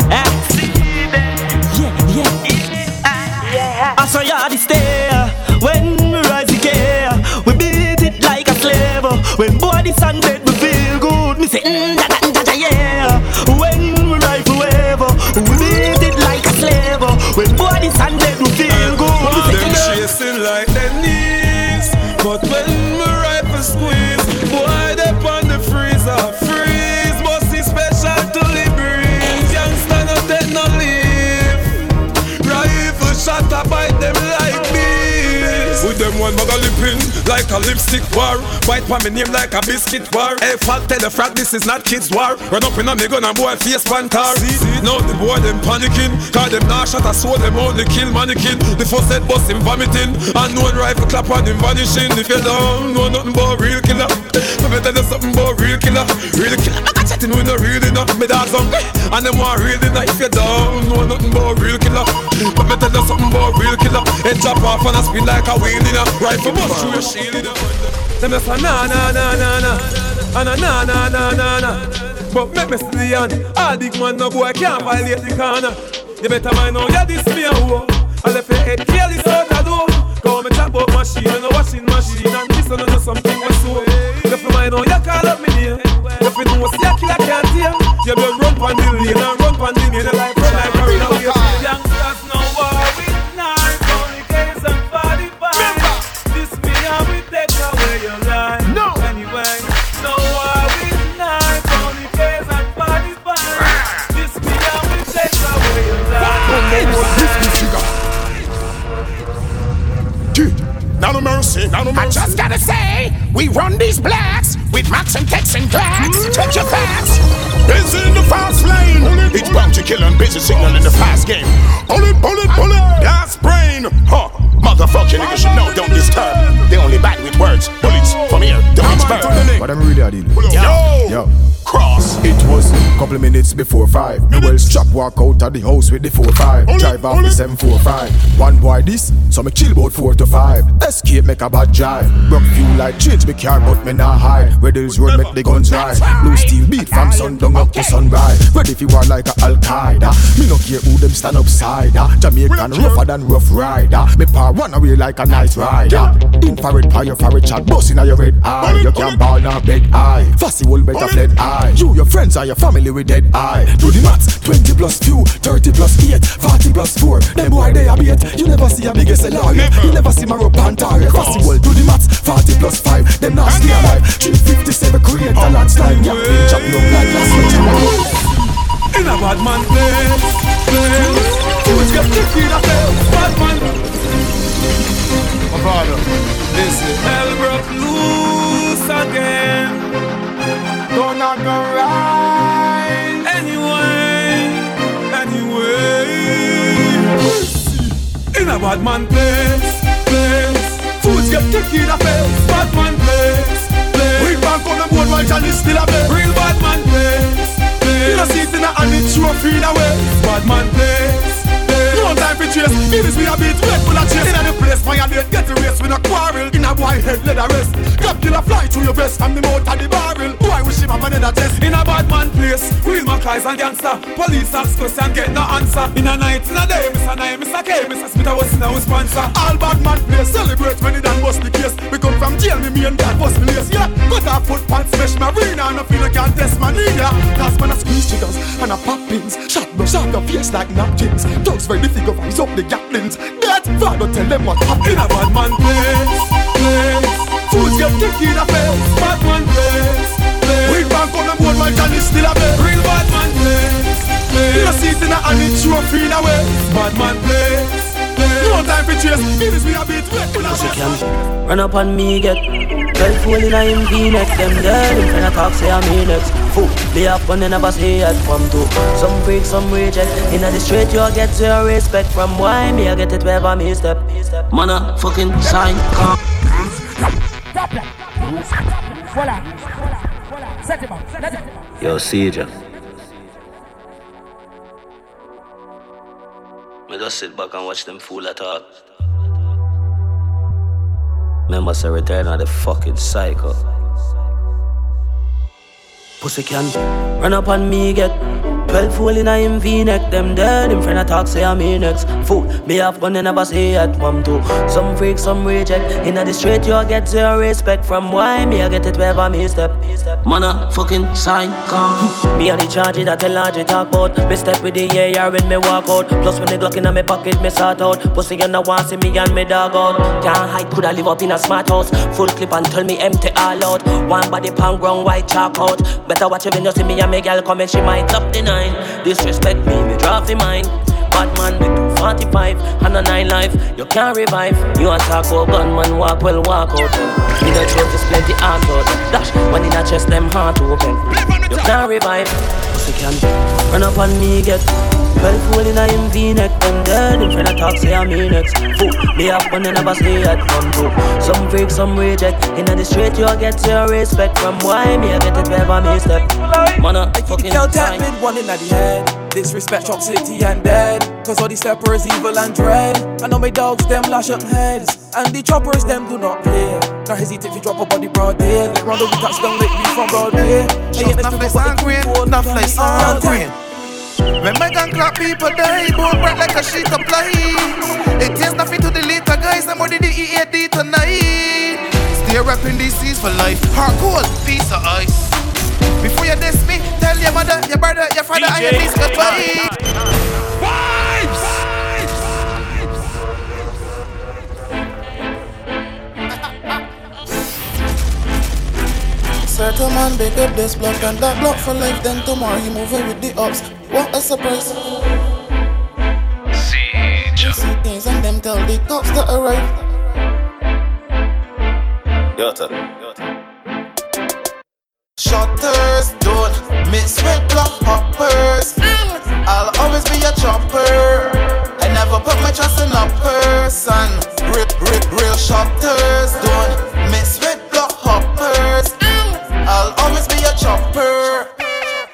yeah. Yeah Yeah. I. Saw you the stair. When we rise again We beat it like a slave When body sun dead we feel good. Me say mm, da, da, but when my rifle squeeze, one bag lipping like a lipstick war. White for me name like a biscuit war. Hey, fact tell the frag this is not kids war. Run up in a me gun and boy face pantar. Now the boy them panicking. Cause them not shot a sword them only kill mannequin. The first head bust him vomiting. And no one rifle clap on him vanishing. If you don't know nothing about real killer. Let me tell you something about real killer. Real killer. I got chatting with no real enough. Me dogs hungry. And them want real enough. If you don't know nothing about real killer. Let me tell you something about real killer. Head chop off and I spin like a wheel in a rifle bust through your shield Them just a na na na na na. And a na na na na na. But make me see on All big man no boy I can't violate the corner. You better mind now you this me a hoe. I left your head careless out the door. Go me chop up machine and a washing machine. And this one know something was so If you mind now you call up me name. If you know see a killer can't hear You better run pon the lane and run pon the It's bound to busy signal in the fast game. Bullet, bullet, bullet. Gas brain. Huh. Motherfucking niggas should know, don't disturb. They only bite with words. Bullets from here, don't burn. But I'm really a deal. Yo, Yo. Cross. It was a couple minutes before five. Well strap walk out of the house with the four five. Drive off the seven four five. One boy this, so me chill about four to five. Escape make a bad drive. Broke fuel like change me car, but me not high. Riddles road make the guns rise. Blue steel beat from sundown up to sunrise. Ready if you are like a Al Qaeda. Me no care who them stand upside. ah. Jamaican rougher than rough rider. Me pa run away like a nice rider. Infrared fire for a chat, busting on your red eye. You can't ball now big eye. Fussy will better fled eye. You, your friends, are your family with dead eye. Do the maths, 20 plus few, 30 plus 8, 40 plus 4. Them boy they a bait. You never see a biggest seller. You never see my rope and target. Fussy will do the maths, 40 plus 5. Them not stay alive. 357 create a landslide. Oh, yeah, chop long like last week. In a bad man place, place You would get kicked in a Bad man My father, listen Hell broke loose again Don't not go right Anyway, anyway In a bad man place, place. Fools get kicked in the face. Bad man place, place. We bank on the board while Johnny still a bed. Real bad man place, place. You know see it in the hand, it trophy in a way. Bad man place. No time for chase. Finish we a beat, wait for the chase. Inna the place, violate, get the race with a quarrel. In a white head, let a rest. Club killer fly through your vest from the mouth of the barrel. Have another test. In a bad man place, real Mackays and gangster. Police ask question, get no answer. In a night, in a day, Mr. Nine, Mr. K, Mr. Smith, I was in our sponsor. All bad man place, celebrate when it done bust the case. We come from jail, me me and dad bust the lace. Yeah, cut off foot pants, smash my arena, and I feel like I can't test my knee. Yeah, cause man I squeeze triggers and I pop pins. Shot no shot your face like napkins. Dogs ready figure rise up the gatlings. That father tell them what happened. In a bad man place, place. Fools get kicked in the face. Bad man place. We bank on the board, my Johnny still a bed. Real bad man place, place. You know see it in the hand, it trophy in a way. Bad man place. No time for chase, finish me a bit wet Cause you can run up on me, get 12 fool in a him V-neck Them dead, him finna talk, say I'm me next Fool, be up when they never say it from two Some freak, some reject In the street you get zero respect From why me I get it wherever me step Man a fucking sign, come Voilà. Yo, CJ Me just sit back and watch them fool talk. Remember, say return of the fucking cycle. Pussy can run up on me, get 12 fool in a him V-neck Them dead, him friend a talk, say I'm me next Fool, me have gun, they never say it One, two, some freak, some reject. Inna the street, you get zero respect. From why me, I get it wherever me step. Man a fucking sign, come. Me a the charge that a large talk about. Me step with the air when me walk out. Plus when the Glock inna me pocket, me sort out. Pussy you know want see me and me dog out. Can't hide, coulda live up in a smart house. Full clip and tell me empty all out. One body pound ground white chalk out. Better watch it when you see me and me girl come and she might up the nine Disrespect me, me drop the mine. Bad man with 245 and a nine life. You can't revive. You a about gunman walk well walk out. In the throat is plenty heart out. Dash when in the chest them heart open. You can't revive Pussy can. Run up on me get Well fool in a him V-neck. Them dead in front of talk say I'm next Fool me up when they never say it come true Some freak some reject. In the street you get your respect. From why me I get it wherever me step Man a fucking Girl tap with one in the head. Disrespect Chop City and dead. Cause all these steppers evil and dread. I know my dogs them lash up heads. And the choppers them do not play. Not hesitate to drop a body broad day. Like round the week touchdown like me from Broadway. Hey, Just not flex and green, not flex and green. When my gun clap people die, bone bright like a sheet of fly. It is nothing to delete the guys, I'm only the EAD tonight. Stay rapping these seas for life. Hard cold, piece of ice. Before you diss me, tell your mother, your brother, your father, and your niece goodbye. [laughs] Certain man big up this block and that block for life. Then tomorrow he moving with the ups. What a surprise! See see things and them tell the cops to arrive. Yota Shutters don't mix with block hoppers. I'll always be a chopper. I never put my trust in a person. Real, real, real shutters don't mix with block hoppers. I'll always be a chopper.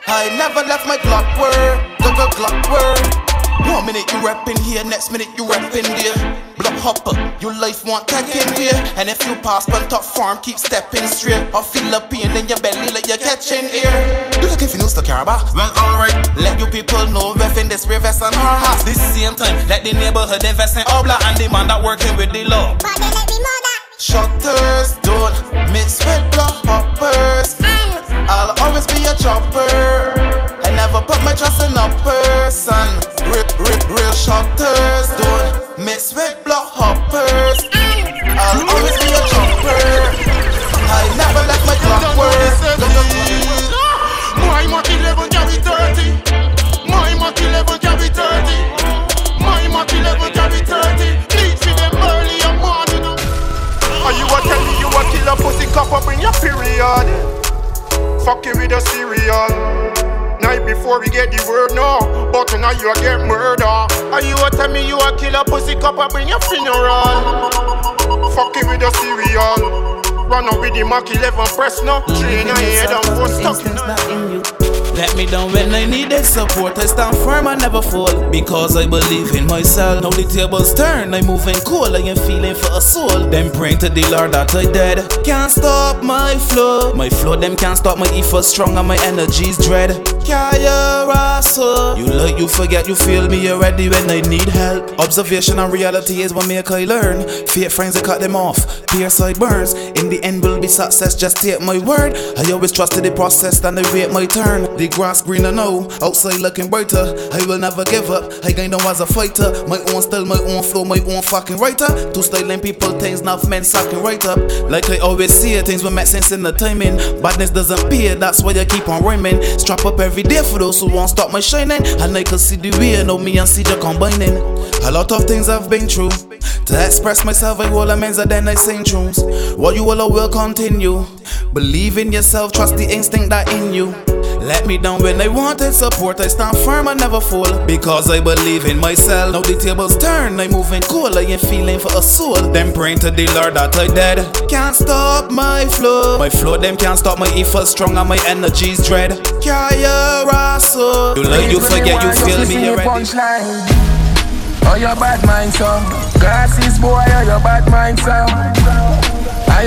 I never left my Glock word, go go Glock word. One minute you rapping here, next minute you rapping there. Block hopper, your life want tag in here. And if you pass on top farm, keep stepping straight. Or feel a pain in your belly like you're catching air. You look if you know the caraba. Well, alright, let you people know ref in this reverse and her house. This same time, let the neighborhood invest in Obla and the man that working with the law. Shutters don't mix with block hoppers. I'll always be a chopper. Press no Train your head and go stuck let me down when I needed support. I stand firm, I never fall. Because I believe in myself. Now the tables turn, I'm moving cool. I am feeling for a soul. Then praying to the Lord that I dead. Can't stop my flow. My flow, them can't stop my effort strong and my energy's dread. Carry so You like, you forget, you feel me already when I need help. Observation and reality is what make I learn. Fake friends, I cut them off. Pierce side burns. In the end, will be success, just take my word. I always trusted the process and I wait my turn. The grass greener now, outside looking brighter. I will never give up. I gained on as a fighter. My own style, my own flow, my own fucking writer. To styling people things, not men sucking right up. Like I always see things will make sense in the timing. Badness doesn't pay, that's why I keep on rhyming. Strap up every day for those who won't stop my shining. And I can see the way, know me and CJ combining. A lot of things I've been through. To express myself, I will amends and then I sing What you will, will continue. Believe in yourself, trust the instinct that in you. Let me down when I wanted support. I stand firm, I never fall. Because I believe in myself. Now the tables turn, I'm moving cool. I ain't feeling for a soul. Them praying to the Lord that I dead. Can't stop my flow. My flow, them can't stop my effort strong and my energy's dread. Your soul. You like you forget, you feel me already. Oh, your bad mind, so Glasses, boy, oh, your bad mind, so Are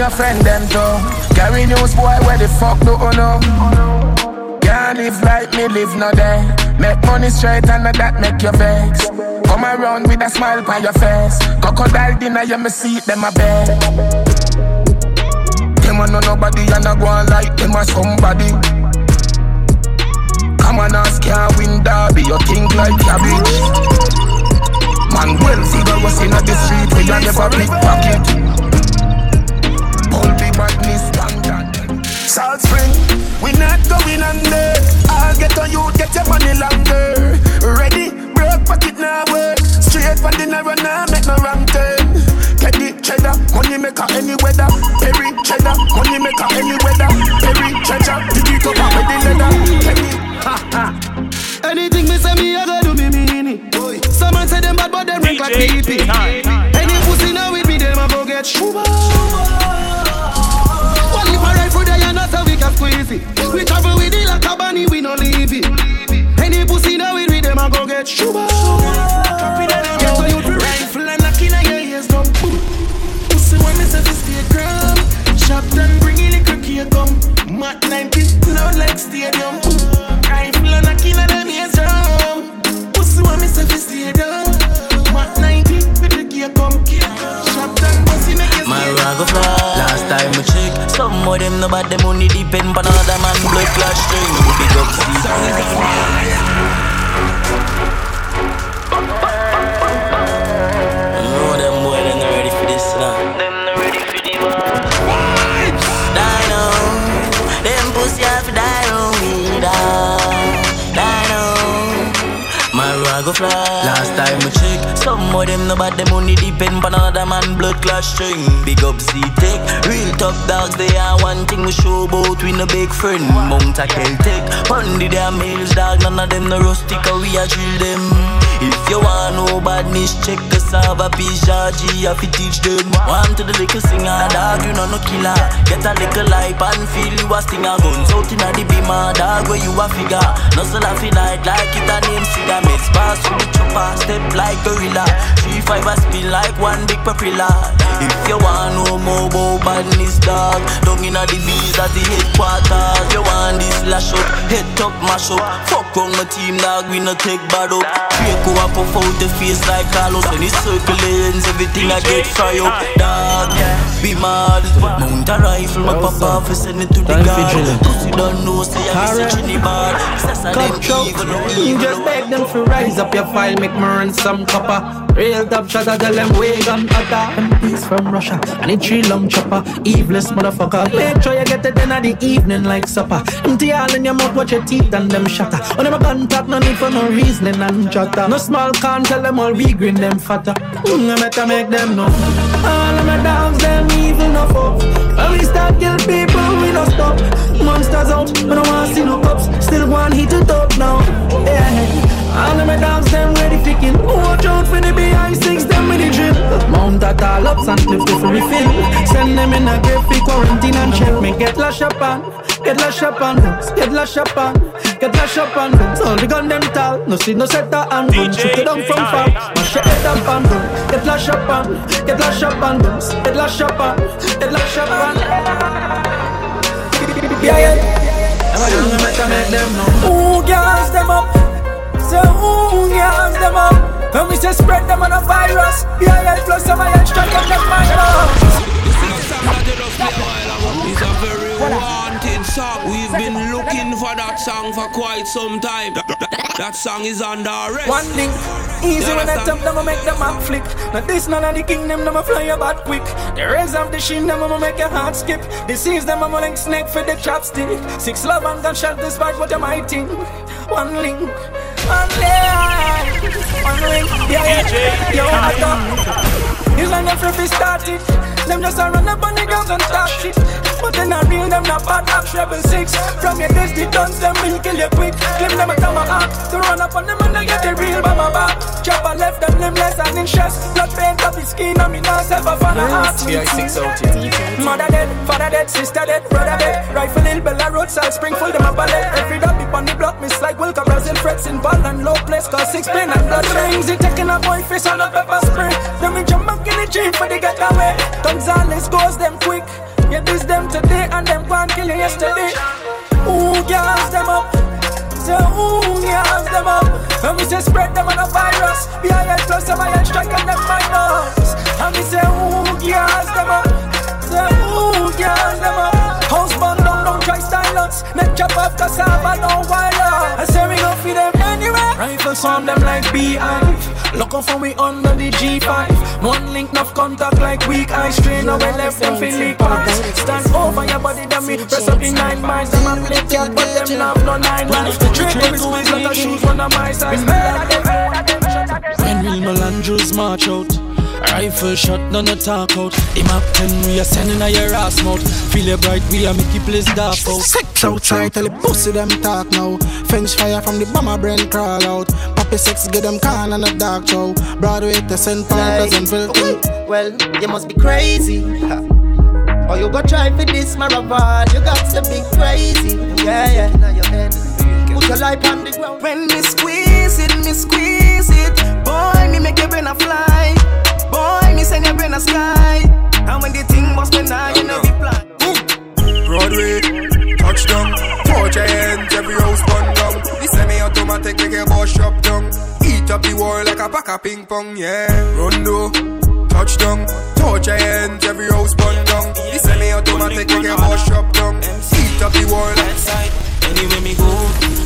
your friend, them, too Carry news, boy, where the fuck do you know? Can't live like me live no day. Make money straight and that make you vex. Come around with a smile on your face. Crocodile dinner, you me see them a bed. Them a know nobody and I go on like them a somebody. Come on, ask can't win derby. You think like cabbage. Man, well figure was in the street where you never pickpocket. The badness standard. Salt Spring. We not going under. I'll get on you, get your money longer. Ready, broke pocket now work. Straight for dinner run now, make no wrong turn. Teddy cheddar, money maker any weather. Perry cheddar, money maker any weather. Perry treasure, dig it up with the leather. Teddy, ha ha. Anything me say me, I gotta do me mean it. Someone say them bad, but them rank like PP. Any pussy now with me, them a go get shuba a squeezy. We travel with it like a bunny, we no leave it. Any pussy now we read them, I go get sugar. Get to you rifle and knock in your ears down. Pussy when me say this gram. Shop done, bring in the cookie come. Mat 90, loud like stadium. Rifle and knock in them ears down. Pussy when me say this stadium. Mat 90, with the gear come. Shop done, pussy make you My fly. Last time we check, some of them no bad, them money depend on another man blood clash string. Big up see. know them boy, they not ready for this now. Them not ready for the vibes. Dino, them pussy have die on me, Dino, my rag fly. Last time we check. Of them no bad, them only depend on another man blood clash string. Big up C-Tech, real top dogs, they are one thing we show about we no big friend. Mount a Celtic, on the damn hills, dog, none of them no rustic, we a drill them. If you want no badness, check the Sava G, I fi teach them. One to the little singer, dog, you know no killer. Get a little life and feel you a stinger. Guns out inna the beamer, ah, dog, where you a figure. No so la fi light like it a name cigar. Miss pass through the chopper, step like gorilla. Three five a spin like one big propeller. If you want no more about badness, dog, down inna the bees at the headquarters. You want this lash up, head top mash up. Fuck on my team, dog, we no take bad up. Go up puff out the face like Carlos. When he circle lanes, everything I get fry up Dog, be mad. Mount a rifle, my papa fi send it to the guard. Pussy don't know, say I'm Sass a them evil, You just beg them to rise up your file, make me run some copper Real top I tell them we gun utter MPs from Russia, and a tree long chopper Eveless motherfucker Make sure you get it in the evening like supper Empty all in your mouth, watch your teeth and them shatter On them talk, no need for no reasoning and chatter no small can tell them all we green them fatter. Mm, I better make them know. All of my dogs, them evil no fuck. When we start kill people, we no stop. Monsters out, we don't want see no cops. Still want hit to top now. Yeah. All of my dogs, them ready to kill. Watch out for the behind six, them with the drill. Mount that all up, and lift it for me, fill. Send them in a grave quarantine and check me. Get lash up on, get lash up on get lash up on, get lash up on. All the gun them tall, no see no set that and run. Shoot it down from far, mash your head up on hooks. Get lash up on, get lash up on get lash up on, get lash up on. Yeah, yeah. Ooh, girls, them up. Say, mm, ooh, girls, them up. When we say spread them on a virus, yeah, yeah, plus some of your strike on them minus. It's a very wanted song. We've been looking for that song for quite some time. That, that, that song is under arrest. One link, easy when I tap them, I make them up flick. Now this none of the kingdom, them I fly about quick. The raise of the shin, them I make your heart skip. Disease them, I'm like snake for the chopstick. Six love and gunshot despite what you might think. One link, one link. Yeah, yeah, yo, I thought. It's like them free started. Them just a run up on the girls and talk shit. But then I real them not bad act rebel six. From your days the guns them will kill you quick. Claim them a tomahawk to run up on them and they get the real by my back. Chop and left them limbless and in stress. Blood paint up his skin and me not self a fan of heart. Mother dead, father dead, sister dead, brother dead. Rifle hill, Bella Road, South Springfield, them a ballet. Every dog be on the block, miss like Wilka, Brazil, frets in ball and low place. Cause six pain and blood rings. It taking a boy face on a pepper spray. Then me jump back in the jeep for the getaway. Gonzales goes them quick. Yeah, this them today and them gone kill you yesterday. Ooh, girls them up. Say ooh, girls them up. And we say spread them on a virus. BIL plus them I strike on them minus. And we say ooh, girls them up. Say ooh, girls them up. Silence. Make chop off cassava, no wire. I say we go feed them anywhere. Rifles on them like beehive. Look out for me under the G5. One link, enough contact like weak eye strain. Now we left them feel leak eyes. Stand over your body, then me press up the nine miles. Them a play cat, but them have no nine lives. Drink with squeeze, not a shoes, one of my size. When real Melandros march out Rifle shot, none of talk out. Him up 10, we are sending a your ass mouth. Feel it bright, we are make you place dark out. Sex outside, tell the pussy them talk now. French fire from the bomber brain crawl out. Poppy sex, get them can on a dark show Broadway to St. Paul, Pleasantville Well, you must be crazy. Ha. Or you go try for this marathon You got to be crazy. Yeah, yeah. Put your life on the ground. When me squeeze it, me squeeze it. Boy, me make your brain a fly Boy, me send your brain a sky And when the thing must be now, you know reply Broadway, touchdown, touch your hands, every house burn down. The semi-automatic make your boss shop down. Eat up the wall like a pack of ping pong, yeah. Rondo, touchdown, touch your hands, every house burn down. The semi-automatic make your boss shop down. Eat up the wall like side. Anywhere me go,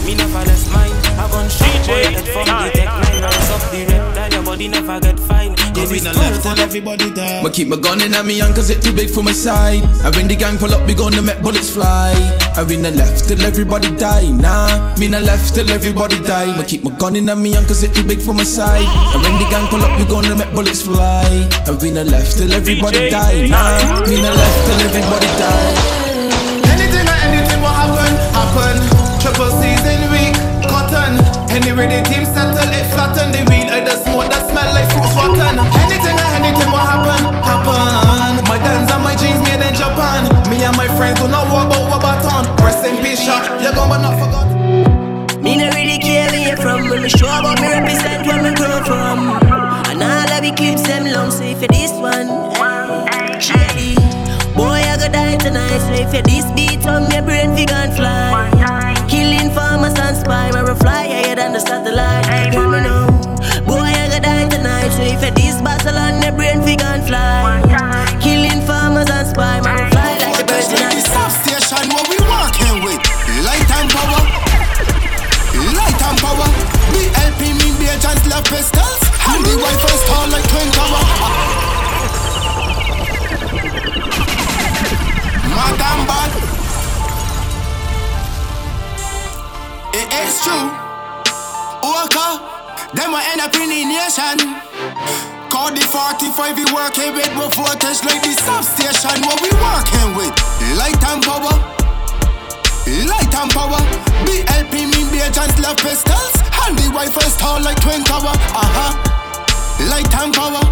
me never left mine. I gun straight boy head from the tech line. Rise up the reptile, your body never get fine. Cause we not left till everybody die. But keep my gun in at me young cause it too big for my side. And when the gang pull up, we gonna make bullets fly. And we not left till everybody die. Nah, me not left till everybody die. But keep my gun in at me young cause it too big for my side. And when the gang pull up, we gonna make bullets fly. And we not left till everybody die. Nah, me not left till everybody die. Anything or anything will happen, happen. Triple season week, cotton. Anyway, the team settle it flatten. The weed rotten. Anything or anything will happen, happen. My guns and my jeans made in Japan. Me and my friends do not walk about what baton. Rest in peace, shot. You're but not forgot. Me no really care where you from When me show about me represent where me grow from And all of the clips them long So if you this one Shady Boy I go die tonight So if you this beat on your brain fi gon' fly Killing farmers and spy Me fly higher than the satellite Hear me now Boy I go tonight So if you this battle on your brain fi gon' fly. Killing farmers and spy Me fly like the birds in the Substation what we working with. Light and power. Light and power. BLP mean Bajans love pistols. And the rifles tall like twin tower. Madam bad. It is true. Walker Them will end up in the nation. Call the 45 we working with More voltage like the substation. What we working with? Light and power. Light and power. BLP mean Bajans love pistols. And the rifles tall like twin tower. Uh-huh. Light and power.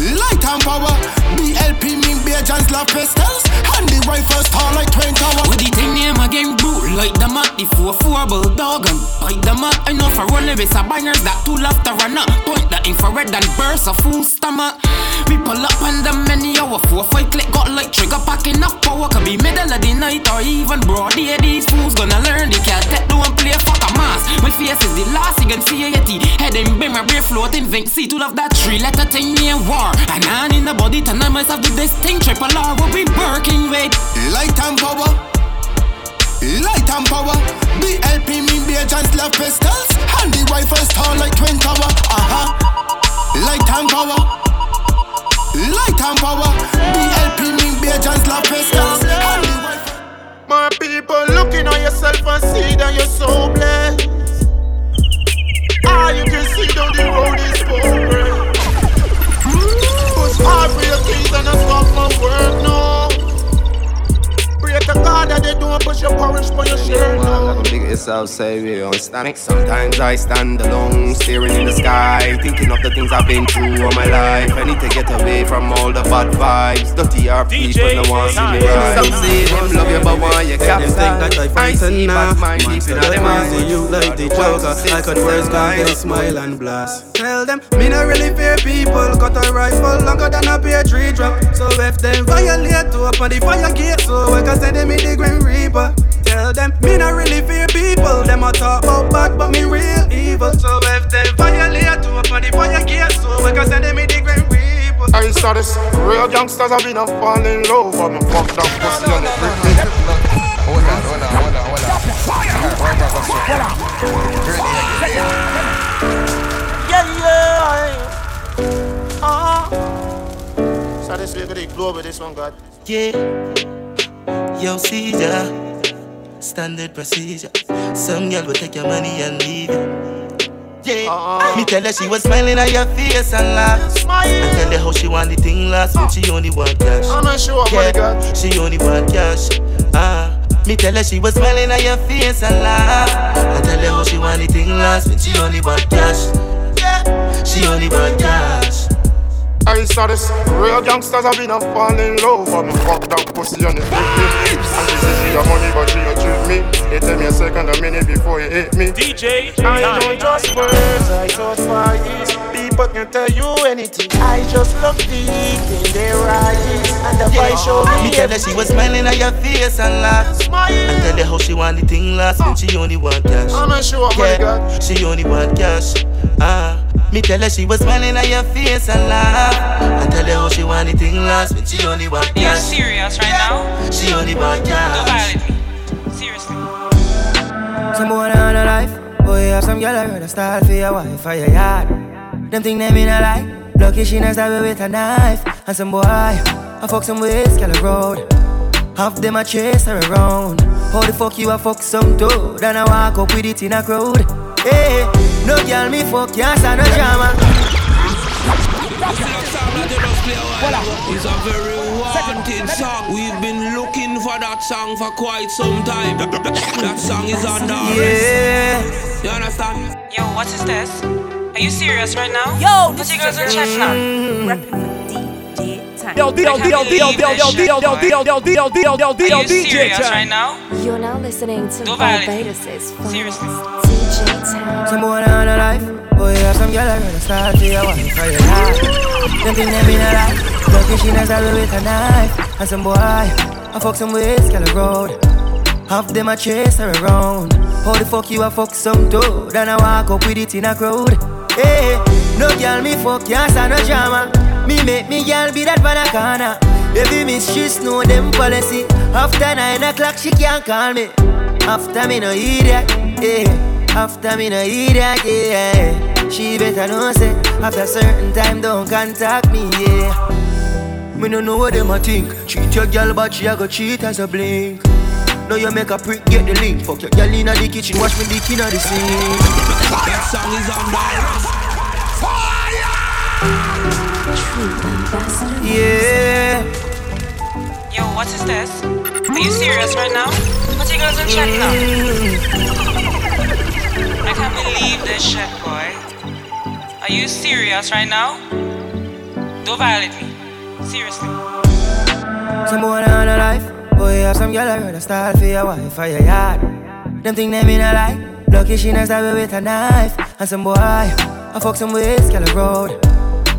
Light and power. BLP mean Bajans love pistols. And the rifles tall like twin tower. With the thing name again boot like the mat, the four four bulldog and bite the mat. Enough for run with a bangers that two love to run up. Point the infrared and burst a full stomach. We pull up on the many hour four five click got like trigger pack enough power. Could be middle of the night or even broad day. These fools gonna learn they can't take no one play fuck a mass. My face is the last you can see it. Head in beam my brain floating vink. See to love that tree letter thing near war. And on in the body turn myself to this thing triple R will be working with light and power. Light and power. BLP mean Bajans love pistols. And the rifles tall like twin tower. Uh huh. Light and power. Light and power. BLP mean Bajans love pistols. And the rifles. My people looking at yourself and see that you're so blessed. Ah, you can see down the road is progress. Push hard for your things and not stop my work, no. Pray to God that they don't push your porridge for your share, no. Big yourself, say we on stomach. Sometimes I stand alone, staring in the sky, thinking of the things I've been through all my life. I need to get away from all the bad vibes. Dirty are people, no one see me rise. Some say them love you, but why you can't think that I fight see enough. bad mind deep in their minds. See you like the joker. I could first come they smile and blast. Tell them me not really fear people. Got a rifle longer than a pear tree drop. So if them violate to open the fire gate, so I can send them in the Grim Reaper. Tell them me not really fear people. Them a talk about bad, but me real evil. So if them violate to open the fire gate, so I can send them in the Grim Reaper. I saw this real youngsters have been a fall in love but me fucked up pussy and it break me Hold on, hold on, hold on, hold on. Yeah, yeah Ah So this way the globe with this one God Yeah. Yo, Caesar. Standard procedure. Some girl will take your money and leave it. Yeah. Me tell her she was smiling at your face and laugh. And tell her how she want the thing last, but she only want cash. I'm not sure what yeah. got. She only want cash. Ah. Me tell her she was smiling at your face and laugh. And tell her how she want the thing last, but she only want cash. Yeah. She only want cash. I saw this real youngsters have been a fall in love but me Fuck up pussy on it break me And she say she got money but she don't treat me It tell me a second a minute before you hate me DJ I don't just words, I just fires People can tell you anything I just look deep in their eyes And the boy show Me me tell her she was smiling at your face and laugh. And tell her how she want the thing last, but she only want cash. I'm not sure what money got. She only want cash. Ah. Me tell her she was smiling at your face and laugh. And tell her how she want the thing last, but she only want You're cash. serious right now? She only want Don't cash. violate me. Seriously. Some boy on a life. Boy, have some girl I rather start for your wife or your yard. Them think them in a lie. Lucky she not stab me with a knife. And some boy, I fuck some ways, girl a road. Half them a chase her around. How the fuck you a fuck some dude? Then I walk up with it in a crowd. Hey, no girl me fuck, yes, I no drama. Voilà. It's a very wanted song. We've been looking for that song for quite some time. That song is on the yeah. You understand? Yo, what is this? Are you serious right now? Yo, this you guys are checking mm-hmm right now? You're now listening to Don't violate. Barbados' Seriously. DJ Tank. Some boy on a life. Boy, have some girl I rather start for your wife or your yard. Them think them in a lie. Lucky she not stab me with a knife. And some boy, I fuck some ways, girl a road. Half them a chase her around. How the fuck you a fuck some dude? Then I walk up with it in a crowd. Hey, no girl me fuck, can't stand no drama. Me make me girl be that banana corner. Baby miss she know them policy. After nine o'clock she can't call me. After me no idiot, yeah. After me no idiot, yeah. She better know say after certain time don't contact me, yeah. Me no know what them a think. Cheat your girl, but she a go cheat as a blink. Now you make a prick, get the link. Fuck your girl inna the kitchen, wash me dick inna the sink. That song is on Yeah. Yo, what is this? Are you serious right now? Put your girls in chat now. I can't believe this shit, boy. Are you serious right now? Don't violate me. Seriously. Some boy on a life. Boy, have some girl I rather start for your wife for your yard. Them think them in a lie. Lucky she not stab with a knife. And some boy, I fuck some ways, girl road.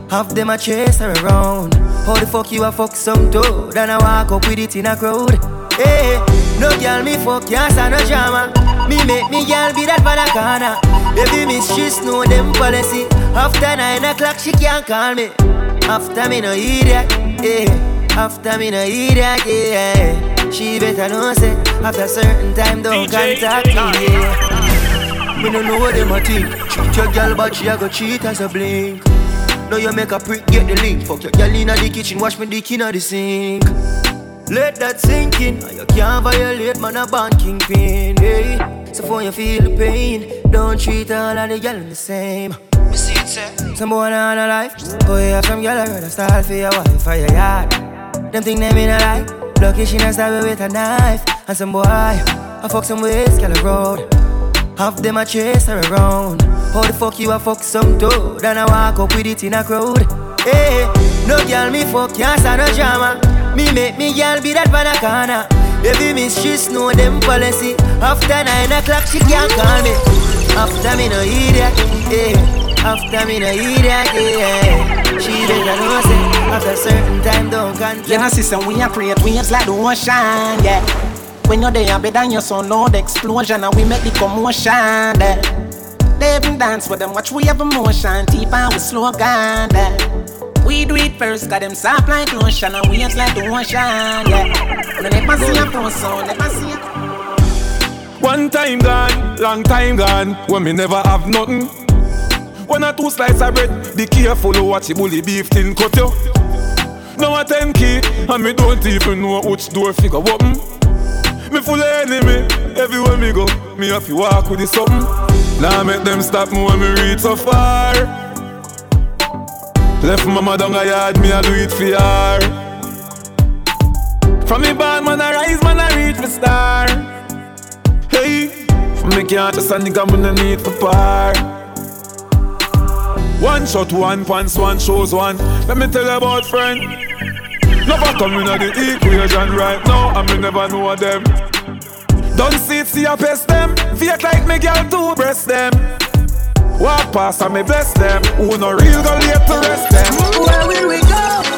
Half them a chase her around. How the fuck you a fuck some toad? Then I walk up with it in a crowd. Hey, no girl me fuck, can't stand no drama. Me make me girl be that for the corner. Baby miss, she know them policy. After nine o'clock, she can't call me. After me no idiot, yeah. After me no idiot, yeah. She better know say after certain time don't DJ contact me, yeah. Me no know what them a think. Cheat your girl, but she a go cheat as a blink. Now you make a prick, get the link. Fuck your girl inna the kitchen, wash me dick inna the sink. Let that sink in. You can't violate, man, a band kingpin. Hey. So for you feel the pain, don't treat all of the girl the same. Some boy on oh, a life. Oh, you have some girl I rather style for your wife for your yard. Them think them in a lie. Lucky she not stab with a knife. And some boy, I fuck some ways, girl road. Half them a chase her around. How the fuck you a fuck some toad? And I walk up with it in a crowd. Hey, no girl me fuck, can't no drama. Me make me girl be that corner. Baby miss, know them policy. After nine o'clock, she can't call me. After me no idiot, yeah. After me no idiot, yeah. She better know say after certain time don't contact. Know, sister, we are create waves like the ocean, yeah. When you're there, better than your son, loud explosion, and we make the commotion, yeah. They even dance with them, watch we have emotion, deep and we slow down. We do it first, got them soft like lotion, and waves like the ocean, yeah. No never see a pro so never see a One time gone, long time gone, when me never have nothing. One or two slices of bread, be careful what you bully beef thin cut you. Now a ten key, and me don't even know which door figure open. Me full of enemy, everywhere me go, me have to walk with the something. Now make them stop me when me reach so far. Left mama down a yard, me a do it for her. From me born, man I rise, man I reach the star. Hey, from me can't just a nigga, me no need for par. One shot, one pants, one shows one. Let me tell you about friend. Never come in the equation right now, and me never know of them. Don't see it, see I pest them. Fake like me girl to breast them. Walk past and me bless them. Who no real go late to rest them. Where will we go?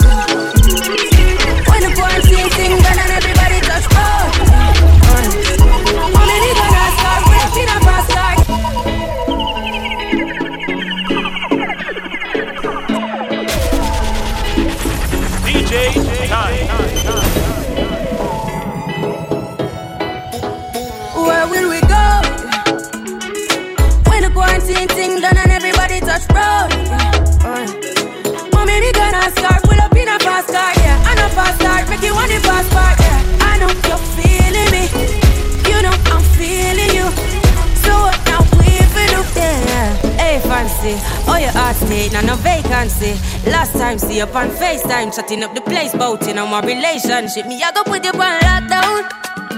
When the quarantine thing done and everybody touch road. How many gonna start pull up in a fast car? Yeah, I know fast start make you want the fast part. Yeah, I know you're feeling me. You know I'm feeling you. So what now we for do? Yeah. Hey, fancy. Oh, your heart stay, now no vacancy. Last time, see you on FaceTime, chatting up the place, bout on my relationship. Me, I go put you on lockdown.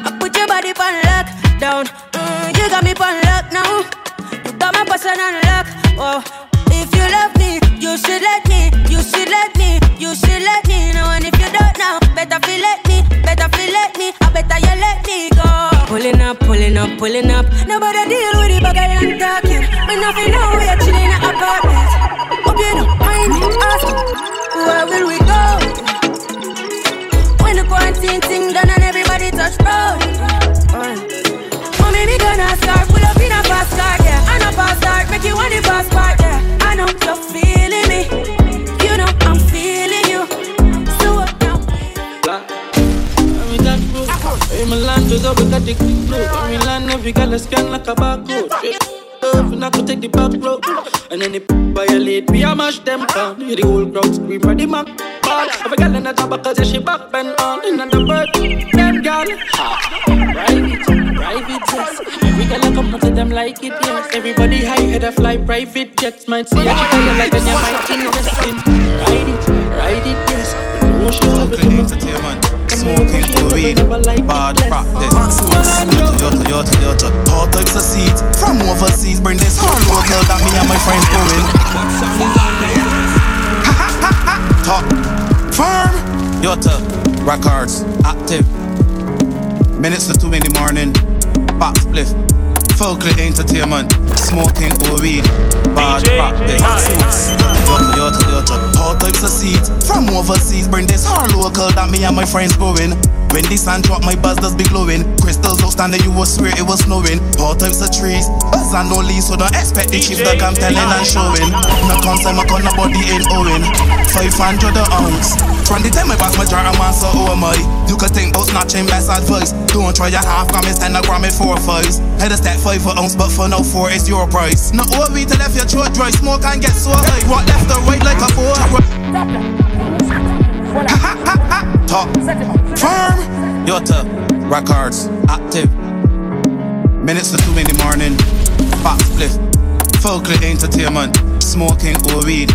I put your body on lockdown. Mm, you got me on lock now. Got my person on lock. Oh, if you love me, you should let me. You should let me. You should let me know. And if you don't know, better feel let me. Better feel let me. I better you let me go. Pulling up, pulling up, pulling up. Nobody deal with the bagay and talking. Me nothing know we Up with a dick flow. I'm Milan, every girl a scan like a barcode. Up, and I could take the back road. And then the violate, we a mash them down. Hear the whole crowd scream for the Mac. Ball, every girl in the top because yeah, she back bend on. In the bird, them girl. Ha. Private, private jets. Every girl I come to them like it, yes. Everybody high head a fly private jets. Might see a chick you like and you might invest in. Ride it, ride it, yes. No Smoking entertainment, smoking to weed, bad practice. All types of seeds from overseas. Bring this whole local that me and my friends firm. Yotta, records, active. Minutes to in the morning. Pop spliff. Folklore entertainment. Smoking or weed. Bad practice. Yotta, yotta, yotta. All types of seeds. From overseas. Bring this hard local that me and my friends growing. When the sun drop, my buzz does be glowing. Crystals outstanding, you will swear it was snowing. All types of trees, buzz and no leaves, so don't expect the chief that I'm telling and showing. No concept, my con body ain't owing. 500 an ounce. From the time I pass my jar, I'm so oh my. You could think about snatching best advice. Don't try your half gram, it's 10 a gram, it four fives. Head a stack 5 for ounce, but for no 4 is your price. No OB to left your throat dry, smoke and get so high. What left or right like a boat? [laughs] Top firm. Yotta, records, active. Minutes to two in the morning. Pop split. Folklore entertainment. Smoking or weed.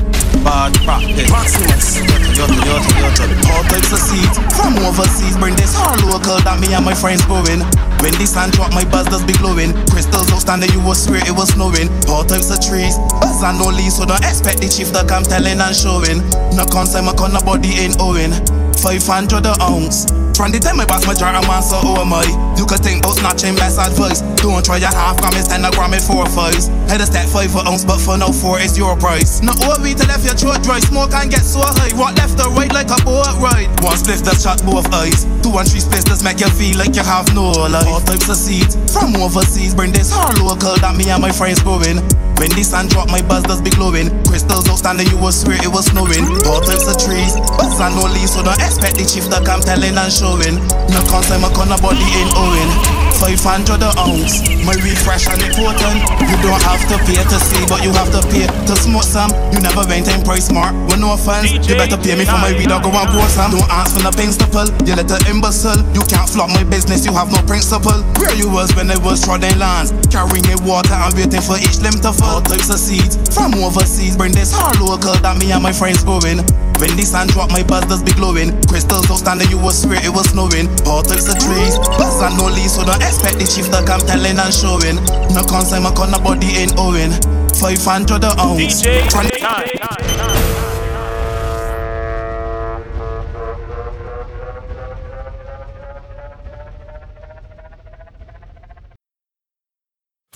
Bad practice. Maximus. Yotta, yotta, yotta. All types of seeds. From overseas. Bring this hard local that me and my friends growing. When the sun drop, my buzz does be glowing. Crystals outstanding, you will swear it was snowing. All types of trees, buzz and no leaves, so don't expect the chief to come telling and showing. No concept, my corner body ain't owing. 500 an ounce. From the time I pass my jar, I'm on so oh my. You could think about snatching best advice. Don't try your half gram, it's 10 a gram, it four fives. Head a stack 5 for ounce, but for no 4 is your price. Not No OB to left your throat dry, smoke and get so high. What left or right like a boat ride. One spliff that shot both eyes. Two and three spliffs that make you feel like you have no life. All types of seeds from overseas, bring this hard local that me and my friends growing. When the sun drop, my buzz does be glowing. Crystals outstanding, you will swear it was snowing. Types of trees, buzz and no leaves, so don't expect the chief to come telling and showing. No concept, my con body ain't owing. 500 an ounce, my weed fresh and important. You don't have to pay to see, but you have to pay to smoke some. You never maintain price smart, with no offense. You better pay me for my weed or go and pour some. Don't ask for the pain stipple, you little imbecile. You can't flop my business, you have no principle. Where you was when I was trodden lands, carrying water and waiting for each limb to fall. All types of seeds from overseas, bring this hard local that me and my friends growing. When the sun drop, my buzz does be glowing. Crystals outstanding, you will swear it was snowing. All types of trees, buzz and no leaves, so don't expect the chief to come telling and showing. No concept, my con body ain't owing. 500 an ounce. DJ